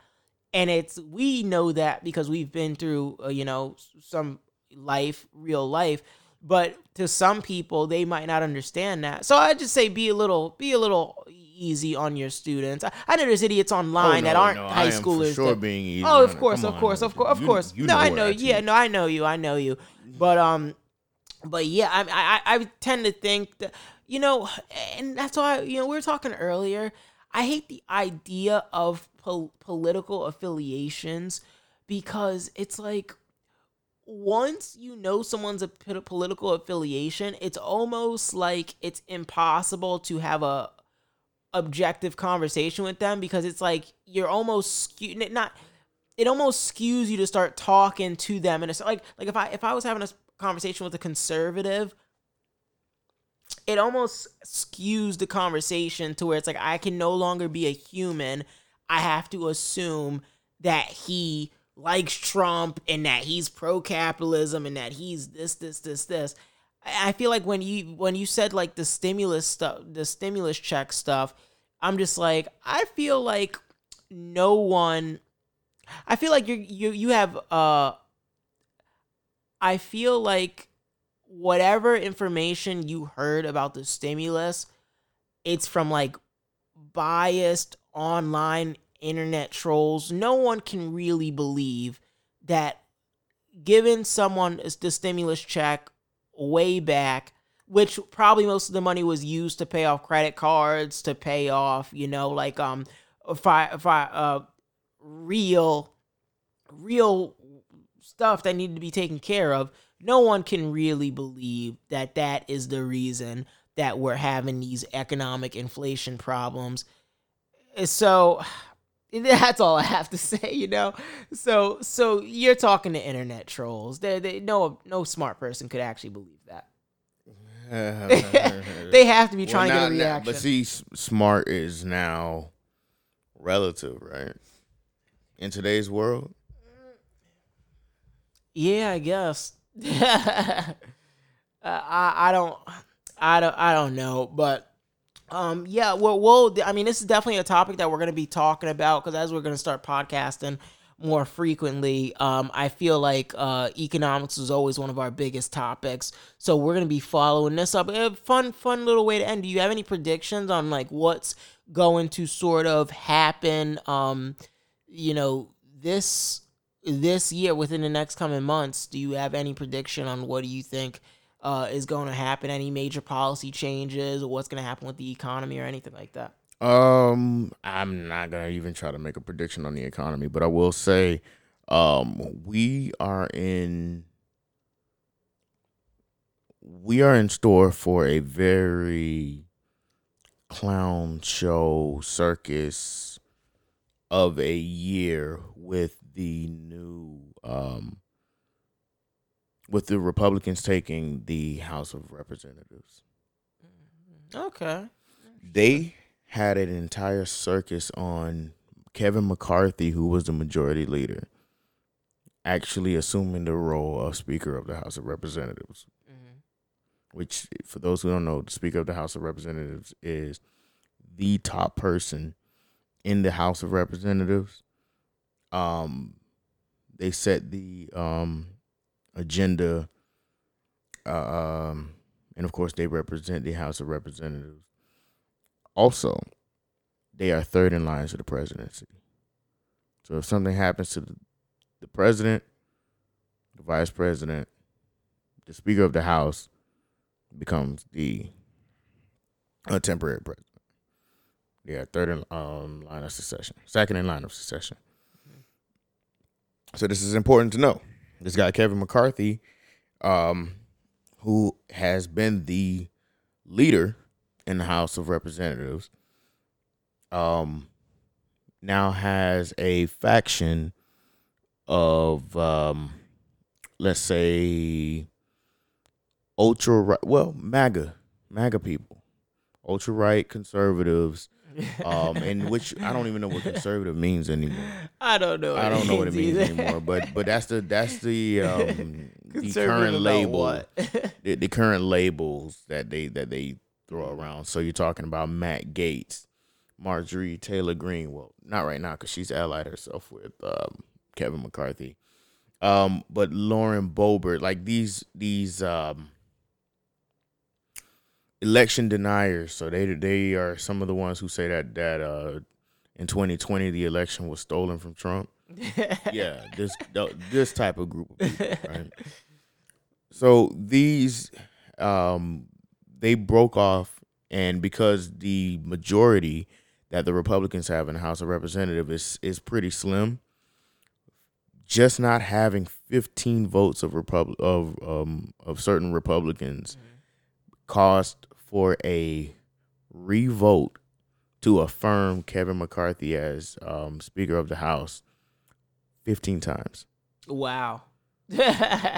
And it's we know that because we've been through uh, you know some life real life but to some people they might not understand that so i just say be a little be a little easy on your students i, I know there's idiots online that Oh, no, aren't no, I high for schoolers sure that- being easy Oh, of course, of course, of course, of course. no, I know. Yeah, no, I know you. I know you. But um, but yeah, I I I tend to think that you know, and that's why you know we were talking earlier. I hate the idea of pol- political affiliations because it's like once you know someone's a political affiliation, it's almost like it's impossible to have a objective conversation with them because it's like you're almost skew- not it almost skews you to start talking to them and it's like like if I if I was having a conversation with a conservative it almost skews the conversation to where it's like I can no longer be a human. I have to assume that he likes Trump and that he's pro capitalism and that he's this, this, this, this. I feel like when you when you said like the stimulus stuff, the stimulus check stuff, I'm just like I feel like no one. I feel like you you you have uh. I feel like whatever information you heard about the stimulus, it's from like biased online internet trolls. No one can really believe that giving someone the stimulus check way back, which probably most of the money was used to pay off credit cards, to pay off, you know, like um, if I if I uh, real, real stuff that needed to be taken care of no one can really believe that that is the reason that we're having these economic inflation problems. So that's all I have to say, you know. So so you're talking to internet trolls. They they no no smart person could actually believe that. they have to be trying well, to get a reaction. Now, but see, smart is now relative, right? In today's world. Yeah, I guess. uh, I I don't I don't I don't know, but um yeah, well, well, I mean, this is definitely a topic that we're gonna be talking about because as we're gonna start podcasting more frequently, um, I feel like uh, economics is always one of our biggest topics. So we're gonna be following this up. A fun, fun little way to end. Do you have any predictions on like what's going to sort of happen? Um, you know, this this year within the next coming months do you have any prediction on what do you think uh, is going to happen any major policy changes or what's going to happen with the economy or anything like that? Um i'm not to even try to make a prediction on the economy but i will say um we are in we are in store for a very clown show circus of a year with the new um, with the Republicans taking the House of Representatives. Okay. They had an entire circus on Kevin McCarthy, who was the majority leader, actually assuming the role of Speaker of the House of Representatives. Mm-hmm. Which, for those who don't know, the Speaker of the House of Representatives is the top person in the House of Representatives um, they set the um, agenda, uh, um, and of course, they represent the House of Representatives. Also, they are third in line to the presidency. So if something happens to the, the president, the vice president, the Speaker of the House becomes the a temporary president. Yeah, third in um, line of succession, second in line of succession. So this is important to know. This guy Kevin McCarthy, um, who has been the leader in the House of Representatives, um, now has a faction of, um, let's say, ultra right, well, MAGA, MAGA people, ultra right conservatives um, and which I don't even know what conservative means anymore. I don't know. I don't know what it means either. anymore. But but that's the that's the um, the current label, the, the current labels that they that they throw around. So you're talking about Matt Gaetz, Marjorie Taylor Greene. Well, not right now because she's allied herself with um, Kevin McCarthy. Um, but Lauren Boebert, like these these um election deniers. So they they are some of the ones who say that that uh, in 2020 the election was stolen from Trump. yeah, this this type of group of people, right? So these um, they broke off, and because the majority that the Republicans have in the House of Representatives is is pretty slim. Just not having 15 votes of Repub- of um, of certain Republicans mm-hmm. caused for a revote to affirm Kevin McCarthy as um, Speaker of the House. 15 times. Wow.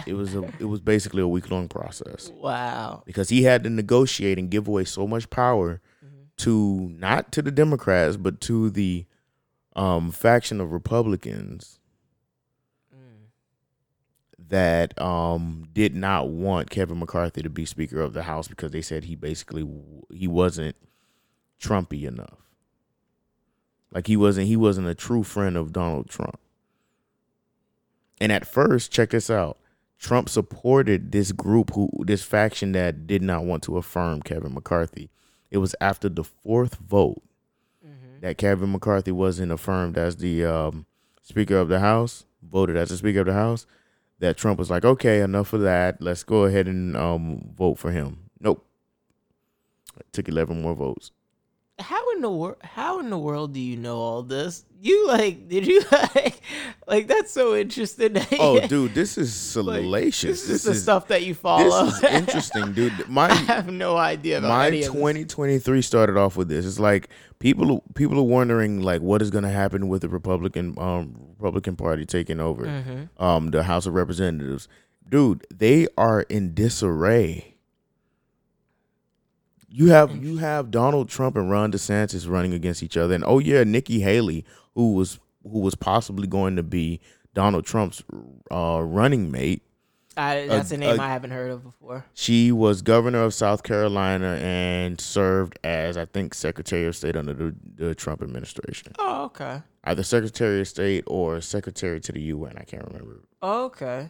It was a it was basically a week long process wow. because he had to negotiate and give away so much power Mm-hmm. to not to the Democrats but to the um, faction of Republicans. That um, did not want Kevin McCarthy to be Speaker of the House because they said he basically he wasn't Trumpy enough. Like he wasn't he wasn't a true friend of Donald Trump. And at first, check this out. Trump supported this group who this faction that did not want to affirm Kevin McCarthy. It was after the fourth vote Mm-hmm. that Kevin McCarthy wasn't affirmed as the um, Speaker of the House, voted as the Speaker of the House, that Trump was like, okay, enough of that. Let's go ahead and um, vote for him. Nope. It took 11 more votes. How in the world? How in the world do you know all this? You like? Did you like? Like that's so interesting. Oh, dude, this is Like, salacious. This, is the stuff that you follow. This is interesting, dude. my I have no idea about my any this. 2023 started off with this. It's like people people are wondering like what is going to happen with the Republican um Republican Party taking over. Mhm. um the House of Representatives. Dude, they are in disarray. You have you have Donald Trump and Ron DeSantis running against each other, and oh yeah, Nikki Haley, who was who was possibly going to be Donald Trump's uh, running mate. I, that's a name uh, I haven't heard of before. She was governor of South Carolina and served as I think Secretary of State under the, the Trump administration, Oh, okay. either Secretary of State or Secretary to the UN. I can't remember. Okay.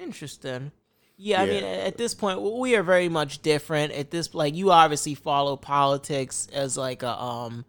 Interesting. Yeah, I mean, at this point, we are very much different. At this, like, you obviously follow politics as like a um,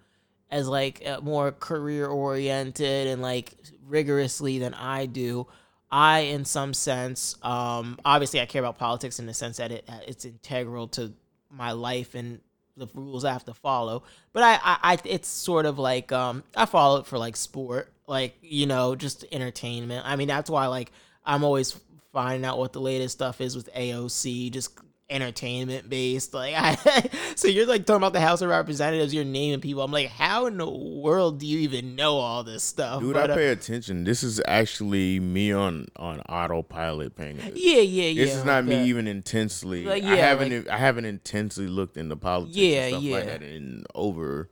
as like a more career oriented and like rigorously than I do. I, in some sense, um, obviously, I care about politics in the sense that it it's integral to my life and the rules I have to follow. But I, I, I it's sort of like um, I follow it for like sport, like you know, just entertainment. I mean, that's why like I'm always finding out what the latest stuff is with AOC, just entertainment based. Like, I, so you're like talking about the House of Representatives, you're naming people. I'm like, how in the world do you even know all this stuff? Dude, But, I uh, pay attention. This is actually me on on autopilot paying attention. yeah, yeah, yeah. This is not me even intensely. Like, I haven't. I haven't intensely looked into politics. Yeah, and stuff like yeah. that in over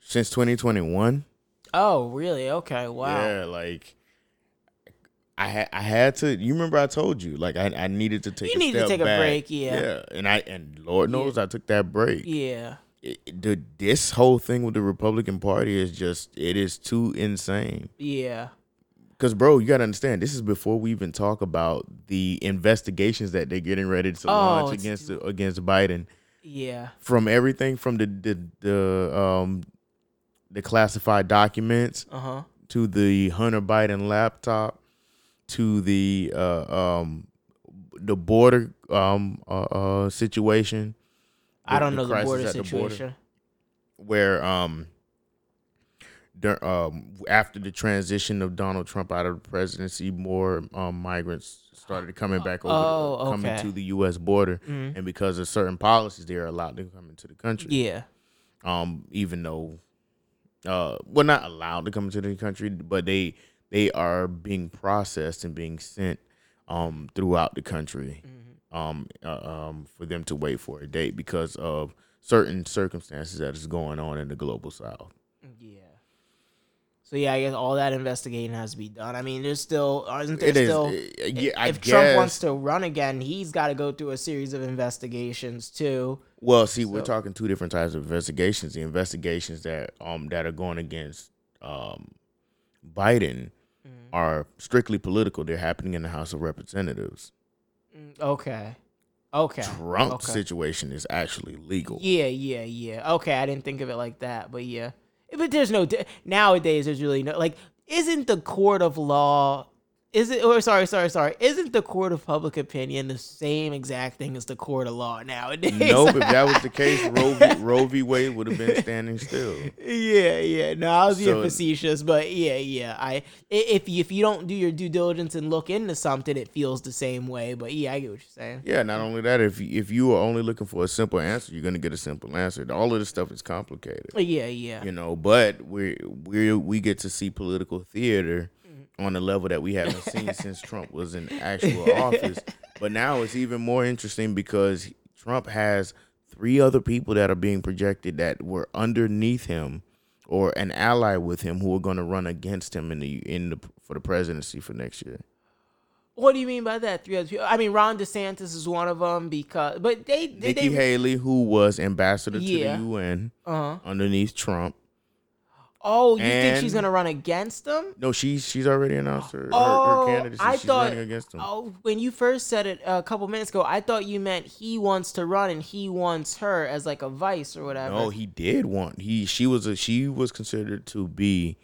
since 2021. Oh, really? Okay, wow. Yeah, like I had. I had to. You remember I told you like I, I needed to take. You a needed to take a break, yeah. Yeah, and I and Lord Yeah. knows I took that break. Yeah. It, the, this whole thing with the Republican Party is just it is too insane. Yeah. Because, bro, you gotta understand, this is before we even talk about the investigations that they're getting ready to Oh, launch against against Biden. Yeah. From everything from the the, the um the classified documents Uh huh. to the Hunter Biden laptop to the uh um the border um uh, uh situation. I don't the know the border at the border. situation. where um dur- um after the transition of Donald Trump out of the presidency, more um, migrants started coming back over, Oh, coming to the U.S. border, Mhm. and because of certain policies, they are allowed to come into the country. Yeah. Um, even though, uh, well, not allowed to come into the country, but they they are being processed and being sent um throughout the country Mm-hmm. um, uh, um, for them to wait for a date because of certain circumstances that is going on in the global south. Yeah. So yeah, I guess all that investigating has to be done. I mean, there's still isn't there It is, still uh, yeah, I if Trump wants to run again, he's got to go through a series of investigations too. Well, see, we're talking two different types of investigations. The investigations that um that are going against um Biden Mm-hmm. are strictly political. They're happening in the House of Representatives. Mm, Okay. Okay. Trump's okay. situation is actually legal. Yeah, yeah, yeah. Okay, I didn't think of it like that, but yeah. But there's no nowadays. There's really no like. Isn't the court of law is it? Or sorry, sorry, sorry. Isn't the court of public opinion the same exact thing as the court of law nowadays? Nope. if that was the case, Roe v, Roe v. Wade would have been standing still. yeah, yeah. No, I was being So- facetious, but yeah, yeah. I if you, if you don't do your due diligence and look into something, it feels the same way. But yeah, I get what you're saying. Yeah. Not only that, if you, if you are only looking for a simple answer, you're gonna get a simple answer. All of this stuff is complicated. Yeah, yeah. you know but we we we get to see political theater on a level that we haven't seen since Trump was in actual office but now it's even more interesting because Trump has three other people that are being projected that were underneath him or an ally with him who are going to run against him in the in the for the presidency for next year What do you mean by that? Three other people. I mean, Ron DeSantis is one of them because, but they, they, Nikki they Haley who was ambassador Yeah. to the UN uh huh. underneath Trump Oh, you think she's gonna run against them? no she's she's already announced her, her, Oh, her candidacy I she's thought- running against him Oh, when you first said it a couple minutes ago, I thought you meant he wants to run and he wants her as like a vice or whatever. No, he did want he she was a she was considered to be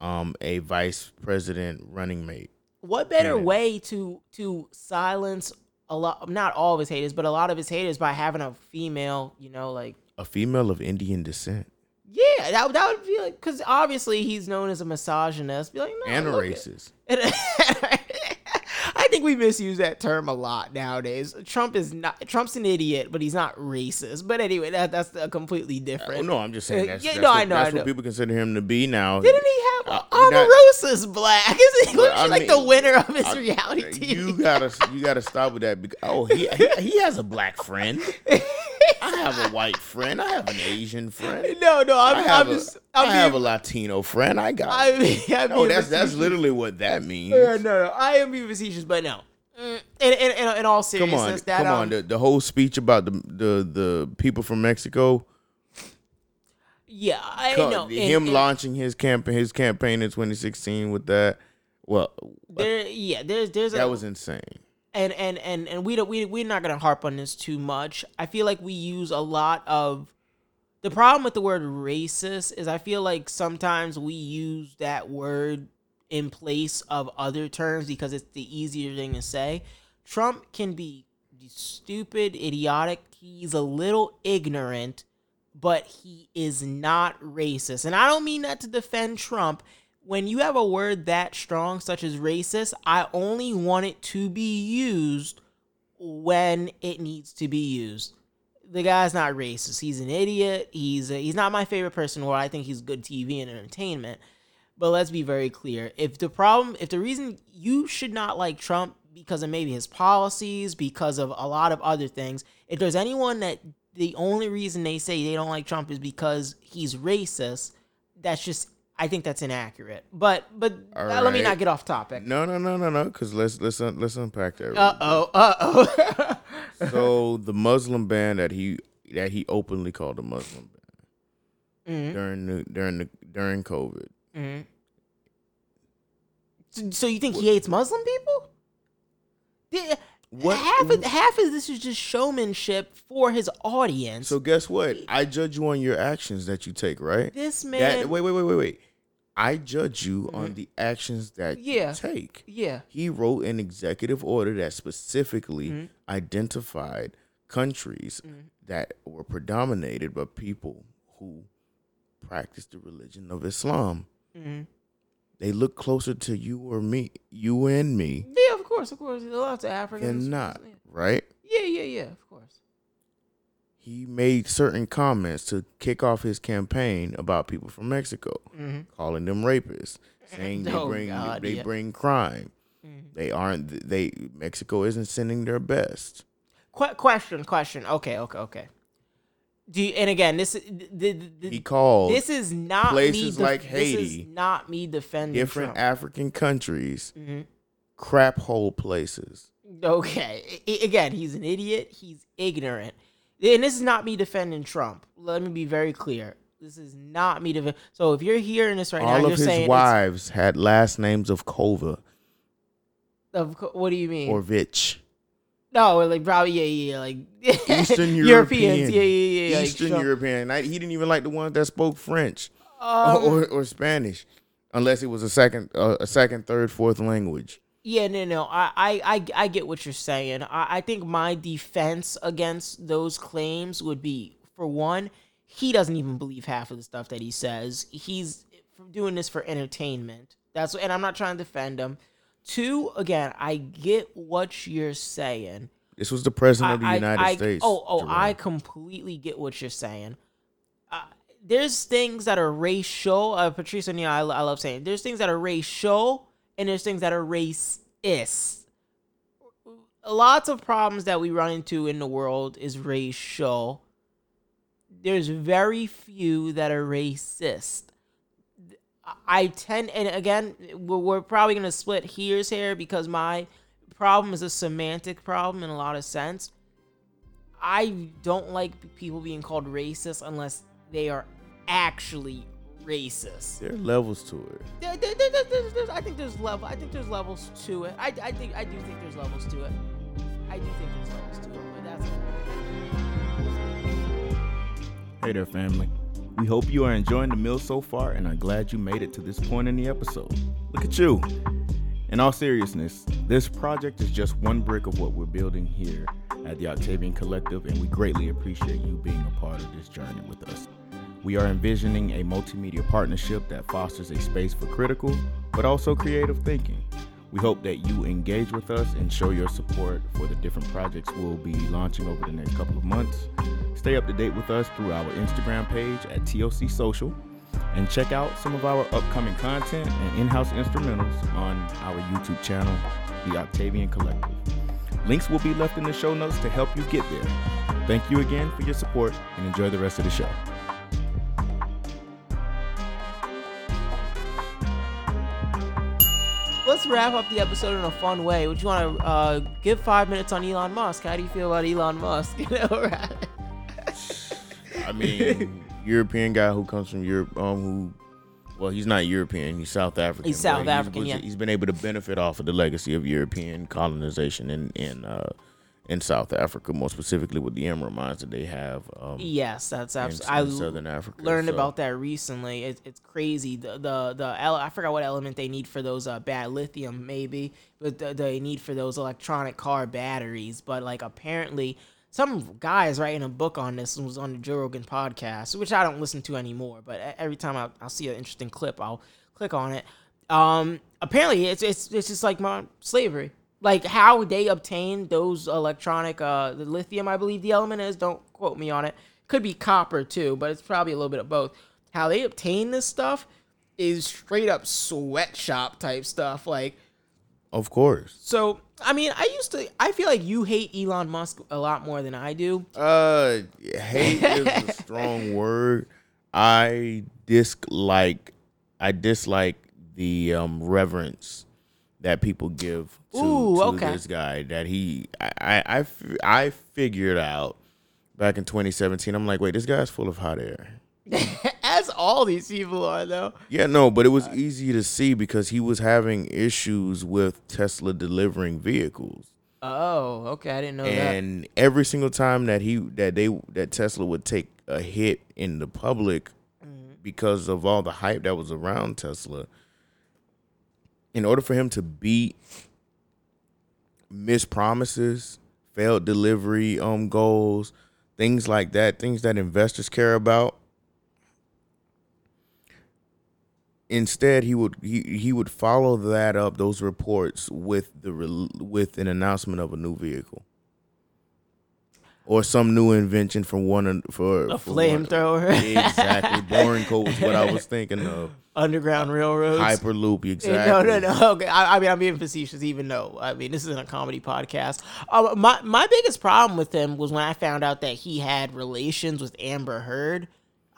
um a vice president running mate. what better candidate. way to to silence a lot, not all of his haters, but a lot of his haters by having a female, you know, like A female of Indian descent yeah, that that would be like because obviously he's known as a misogynist. Be like, no, and a racist. I think we misuse that term a lot nowadays. Trump is not Trump's an idiot, but he's not racist. But anyway, that that's a completely different. Oh no, I'm just saying Uh, that's, yeah, that's no, what, I know, that's I know. what people consider him to be now. Didn't he have Uh, Omarosa's black? Isn't he I like the winner of his I- reality TV? You gotta you gotta stop with that. Because, oh, he, he he has a black friend. I have a white friend. I have an Asian friend. no, no, I'm, I have, I'm a, just, I I'm have a Latino friend. I got. I mean, I'm no, that's that's literally what that means. Uh, no, no, I am being facetious, but no. Mm, In, in, in, in all Come seriousness, on, that come um, on. The, the whole speech about the the the people from Mexico, yeah, I know. him and- launching his campaign his campaign in 2016 with that. Well, There, yeah, there's, there's a, that was insane. and and and and we don't we we're not gonna harp on this too much. I feel like we use a lot of the problem with the word racist is I feel like sometimes we use that word in place of other terms because it's the easier thing to say. Trump can be stupid, idiotic. He's a little ignorant, but he is not racist. And I don't mean that to defend Trump. When you have a word that strong, such as racist, I only want it to be used when it needs to be used. The guy's not racist. He's an idiot. He's a, he's not my favorite person. Or I think he's good TV and entertainment. But let's be very clear. If the problem, if the reason you should not like Trump because of maybe his policies, because of a lot of other things, if there's anyone that the only reason they say they don't like Trump is because he's racist, that's just I think that's inaccurate. But but uh, let me not get off topic. No, no, no, no, no. Because let's let's un- let's unpack that. Uh oh, uh oh. So the Muslim ban that he that he openly called a Muslim ban hmm during the during the during COVID. hmm So, so you think he hates Muslim people? Yeah, What- half of half of this is just showmanship for his audience. So guess what? I judge you on your actions that you take, right? this man, That, wait, wait, wait, wait, wait. I judge you on the actions that Yeah. you take. yeah, He wrote an executive order that specifically Mhm. identified countries Mhm. that were predominated by people who practice the religion of Islam. hmm They look closer to you or me, you and me, yeah, of course, of course. There's lots of Africans. than not, right? Yeah, yeah, yeah, of course. He made certain comments to kick off his campaign about people from Mexico. hmm calling them rapists, saying they Oh, bring God, they yeah. bring crime. Mhm. They aren't. They Mexico isn't sending their best. Qu- question, question. Okay, okay, okay. Do you, and again, this the, the, the, He called this is not me places def- like This Haiti, is not me defending different Trump. African countries, hmm crap hole places. Okay. I- again, he's an idiot. He's ignorant. And this is not me defending Trump. Let me be very clear. This is not me defending. So if you're hearing this right now, All you're of his wives had last names of Kova of what do you mean? or Vich. no, like probably yeah, yeah, like Eastern Europeans. European. Yeah, yeah, yeah. Eastern sure. European. I- He didn't even like the ones that spoke French Um, or, or Spanish, unless it was a second, uh, a second, third, fourth language. Yeah, no, no. I, I, I, I get what you're saying. I, I think my defense against those claims would be, for one, he doesn't even believe half of the stuff that he says. He's doing this for entertainment. That's and I'm not trying to defend him. Two, again, I get what you're saying. This was the president I, of the I- United I- States. Oh, oh, Jerome. I completely get what you're saying. Uh, there's things that are racial. Uh, Patrice O'Neal, I, I love saying. There's things that are racial, and there's things that are racist. Lots of problems that we run into in the world is racial. There's very few that are racist. I tend, and again, we're probably gonna split hairs here because my problem is a semantic problem in a lot of sense. I don't like people being called racist unless they are actually racist. there are levels to it. There- there- there- there- there's- there's- I think there's level. I think there's levels to it. I, I think I do think there's levels to it. I do think there's levels to it. But that's Hey there, family. We hope you are enjoying the meal so far and are glad you made it to this point in the episode. Look at you. In all seriousness, this project is just one brick of what we're building here at the Octavian Collective, and we greatly appreciate you being a part of this journey with us. We are envisioning a multimedia partnership that fosters a space for critical, but also creative thinking. We hope that you engage with us and show your support for the different projects we'll be launching over the next couple of months. Stay up to date with us through our Instagram page at TOC Social and check out some of our upcoming content and in house instrumentals on our YouTube channel, The Octavian Collective. Links will be left in the show notes to help you get there. Thank you again for your support and enjoy the rest of the show. Let's wrap up the episode in a fun way. Would you want to uh, give five minutes on Elon Musk? How do you feel about Elon Musk? You know, right? I mean, European guy who comes from Europe, um, who, well, he's not European, he's South African. He's South African, was- yeah. He's been able to benefit off of the legacy of European colonization and in uh, in South Africa, more specifically with the emerald mines that they have. Um, Yes, that's absolutely. I Southern Africa. learned So- about that recently. It, it's crazy. The the the ele- I forgot what element they need for those uh, bad lithium maybe, but the, they need for those electronic car batteries. But like apparently. Some guy is writing a book on this and was on the Joe Rogan podcast, which I don't listen to anymore. But every time I, I'll see an interesting clip, I'll click on it. Um, apparently, it's it's it's just like my slavery, like how they obtain those electronic uh the lithium. I believe the element is. Don't quote me on it. Could be copper too, but it's probably a little bit of both. How they obtain this stuff is straight up sweatshop type stuff. Like Of course. so, I mean, I used to. I feel like you hate Elon Musk a lot more than I do. Uh, hate is a strong word. I dislike, I dislike the um reverence that people give to, Ooh, to okay. this guy. That he, I, I figured out back in 2017. I'm like, wait, this guy's full of hot air. As all these people are, though. Yeah, no, but it was uh, easy to see because he was having issues with Tesla delivering vehicles. Oh, okay. I didn't know that. and every single time that he that they that Tesla would take a hit in the public mm-hmm. because of all the hype that was around Tesla, in order for him to beat missed promises, failed delivery um goals, things like that, things that investors care about. Instead, he would he, he would follow that up those reports with the with an announcement of a new vehicle or some new invention from one of- for A flamethrower. exactly, boring code was what I was thinking of. Underground railroads. Hyperloop, exactly. No, no, no. Okay, I, I mean, I'm being facetious, even though I mean this isn't a comedy podcast. Uh, my my biggest problem with him was when I found out that he had relations with Amber Heard.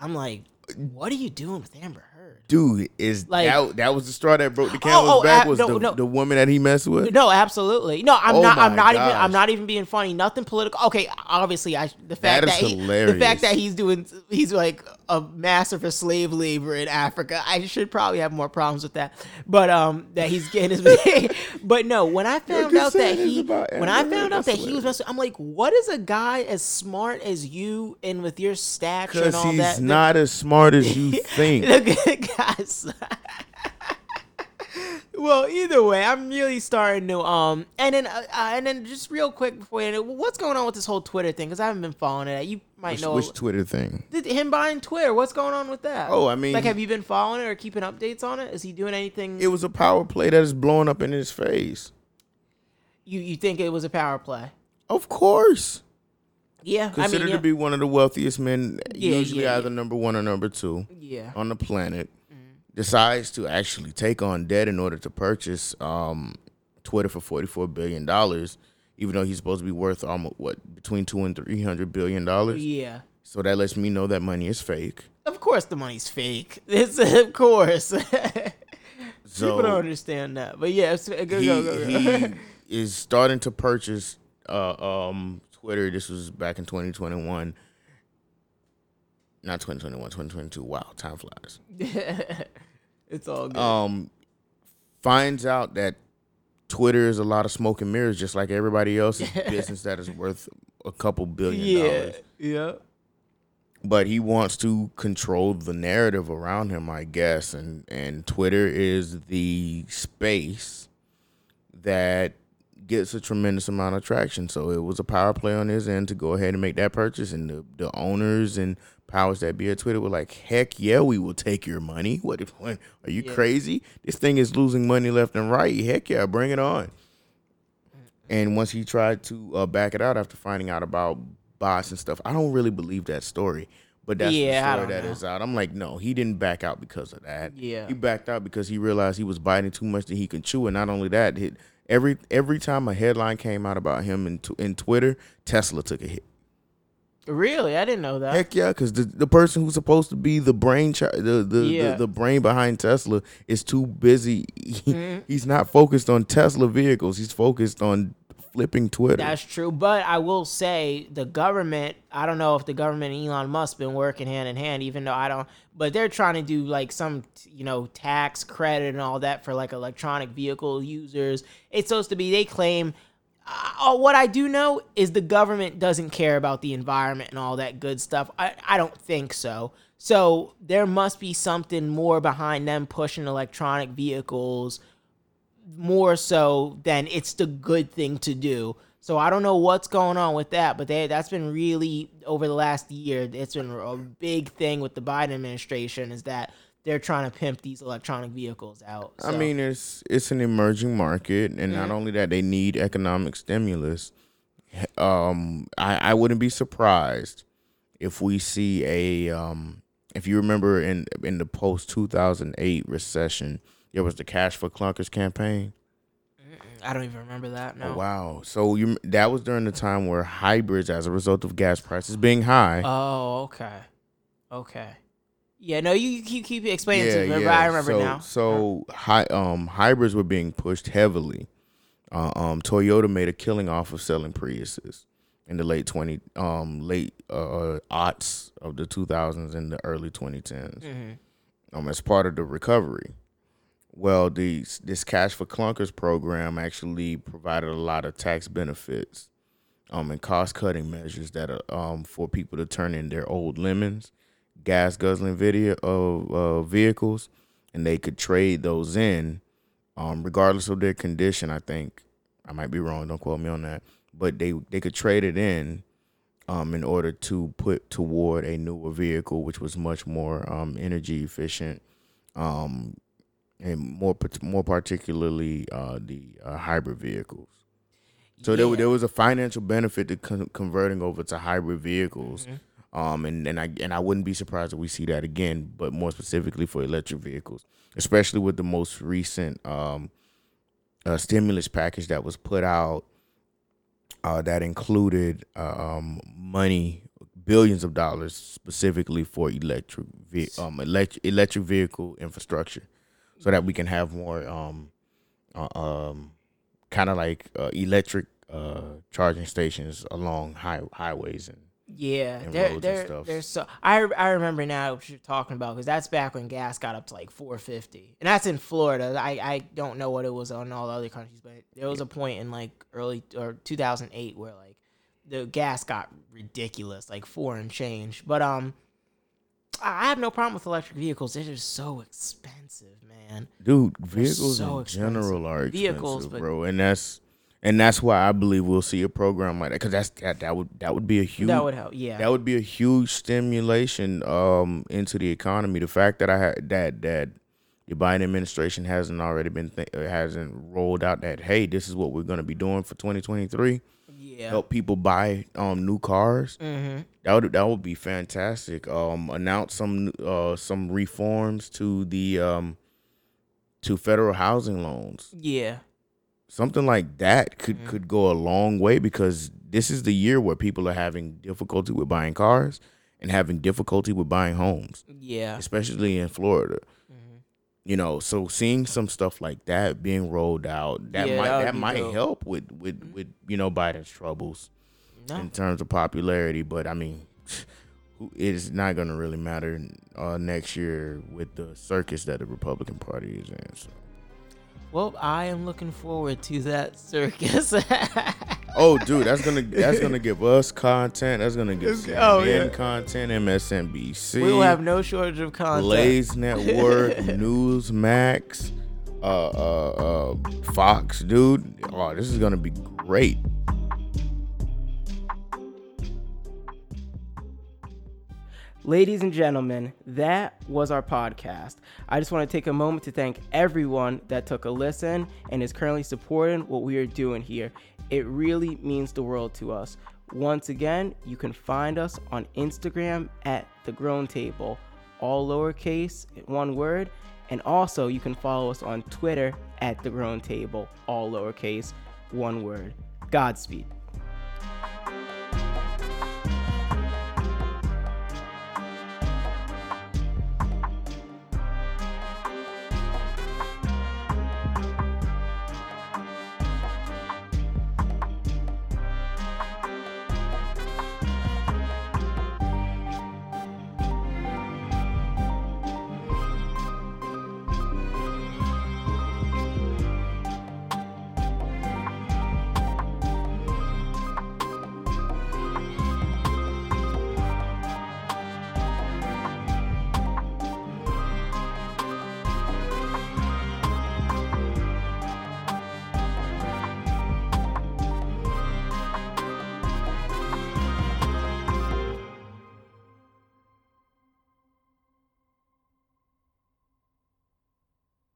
I'm like, what are you doing with Amber Heard? Dude, is Like- that that was the straw that broke the camel's oh, back? uh, Was no, the, no. the woman that he messed with? No, absolutely. No, I'm Oh not. I'm not even. I'm not even being funny. Nothing political. Okay, obviously, I the fact That that, he, the fact that he's doing, he's like a master for slave labor in Africa. I should probably have more problems with that. But um, that he's getting his. but no, when I found out that he, when I found out that he was messing, I'm like, what is a guy as smart as you and with your stature and Because all he's that? not as smart as you think. Look at guys. well, either way, I'm really starting to um, and then uh, uh, and then just real quick before you, what's going on with this whole Twitter thing? Because I haven't been following it. You might Which, know which Twitter thing? Did him buying Twitter. What's going on with that? Oh, I mean, like, have you been following it or keeping updates on it? Is he doing anything? It was a power play that is blowing up in his face. you you think it was a power play? Of course. Yeah, Considered I mean, yeah. to be one of the wealthiest men, Yeah, usually yeah, either number one or number two yeah. on the planet. Decides to actually take on debt in order to purchase um, Twitter for forty-four billion dollars, even though he's supposed to be worth almost what between two and three hundred billion dollars. Yeah. So that lets me know that money is fake. Of course, the money's fake. It's of course. So People don't understand that, but yeah, go, he, go, go. he is starting to purchase uh, um, Twitter. This was back in 2021. Not 2021, 2022. Wow, time flies. It's all good. Um, finds out that Twitter is a lot of smoke and mirrors, just like everybody else's business that is worth a couple billion yeah, dollars. yeah. But he wants to control the narrative around him, I guess, and and Twitter is the space that gets a tremendous amount of traction. So it was a power play on his end to go ahead and make that purchase, and the, the owners and powers that be at Twitter were like, "Heck yeah, we will take your money. What if? When, are you Yeah. crazy? This thing is losing money left and right. Heck yeah, bring it on." And once he tried to uh, back it out after finding out about bots and stuff, I don't really believe that story. But that's Yeah, the story that know. is out. I'm like, no, he didn't back out because of that. Yeah. he backed out because he realized he was biting too much that he can chew. And not only that, every every time a headline came out about him in in Twitter, Tesla took a hit. Really, I didn't know that. Heck yeah, because the, the person who's supposed to be the brain chi- the the, Yeah. the the brain behind Tesla is too busy. He- Mhm. He's not focused on Tesla vehicles. He's focused on flipping Twitter. That's true, but I will say the government. I don't know if the government and Elon Musk been working hand in hand, even though I don't. But they're trying to do like some, you know, tax credit and all that for like electronic vehicle users. It's supposed to be. They claim. Uh, what I do know is the government doesn't care about the environment and all that good stuff. I, I don't think so. So there must be something more behind them pushing electronic vehicles more so than it's the good thing to do. So I don't know what's going on with that, but they, that's been really over the last year. It's been a big thing with the Biden administration is that they're trying to pimp these electronic vehicles out. I mean, it's it's an emerging market, and not Mhm. only that, they need economic stimulus. Um, I, I wouldn't be surprised if we see a um, if you remember in in the post two thousand eight recession, there was the Cash for Clunkers campaign. I don't even remember that. No. Oh, wow! So you that was during the time where hybrids, as a result of gas prices being high, Oh, okay, okay. Yeah, no, you keep keep explaining to me. but I remember so, now. So hi, um, hybrids were being pushed heavily. Uh, um, Toyota made a killing off of selling Priuses in the late twenty, um, late uh, aughts of the two thousands and the early twenty tens. hmm Um, as part of the recovery. Well, these this Cash for Clunkers program actually provided a lot of tax benefits, um, and cost cutting measures that are um for people to turn in their old lemons, gas guzzling video of uh, vehicles, and they could trade those in, um, regardless of their condition. I think I might be wrong. Don't quote me on that, but they they could trade it in, um, in order to put toward a newer vehicle, which was much more um energy efficient, um, and more more particularly uh the uh, hybrid vehicles. So there, there was a financial benefit to con- converting over to hybrid vehicles. Um, and, and I and I wouldn't be surprised if we see that again, but more specifically for electric vehicles, especially with the most recent um, uh, stimulus package that was put out uh, that included uh, um, money, billions of dollars specifically for electric ve- um, elect- electric vehicle infrastructure, so that we can have more um, uh, um, kind of like uh, electric uh, charging stations along high- highways and Yeah, and there, roads and there, stuff. there's so I I remember now what you're talking about because that's back when gas got up to like 450, and that's in Florida. I I don't know what it was on all the other countries, but there was a point in like early or 2008 where like the gas got ridiculous, like four and change. But um, I have no problem with electric vehicles. They're just so expensive, man. dude vehicles so in general are expensive, Vehicles, but- bro and that's and that's why i believe we'll see a program like that because that's that, that would that would be a huge That would help. Yeah. that would be a huge stimulation um into the economy the fact that i had that that the biden administration hasn't already been th- uh, hasn't rolled out that hey this is what we're going to be doing for 2023 yeah. help people buy um new cars Mm-hmm. that would that would be fantastic. Um, announce some uh some reforms to the um to federal housing loans. Yeah. Something like that could Mhm. could go a long way because this is the year where people are having difficulty with buying cars and having difficulty with buying homes, Yeah. especially in Florida. Mhm. You know, so seeing some stuff like that being rolled out, that Yeah, might that would that be might dope. help with with Mhm. with you know Biden's troubles No. in terms of popularity. But I mean, it's not going to really matter uh, next year with the circus that the Republican Party is in. So. Well, I am looking forward to that circus. Oh, dude, that's gonna that's gonna give us content. That's gonna give CNN Oh, yeah. content, MSNBC, we will have no shortage of content. Blaze Network, Newsmax, uh, uh, uh, Fox, dude. Oh, this is gonna be great. Ladies and gentlemen, that was our podcast. I just want to take a moment to thank everyone that took a listen and is currently supporting what we are doing here. It really means the world to us. Once again, you can find us on Instagram at The Grown Table, all lowercase, one word. And also, you can follow us on Twitter at The Grown Table, all lowercase, one word. Godspeed.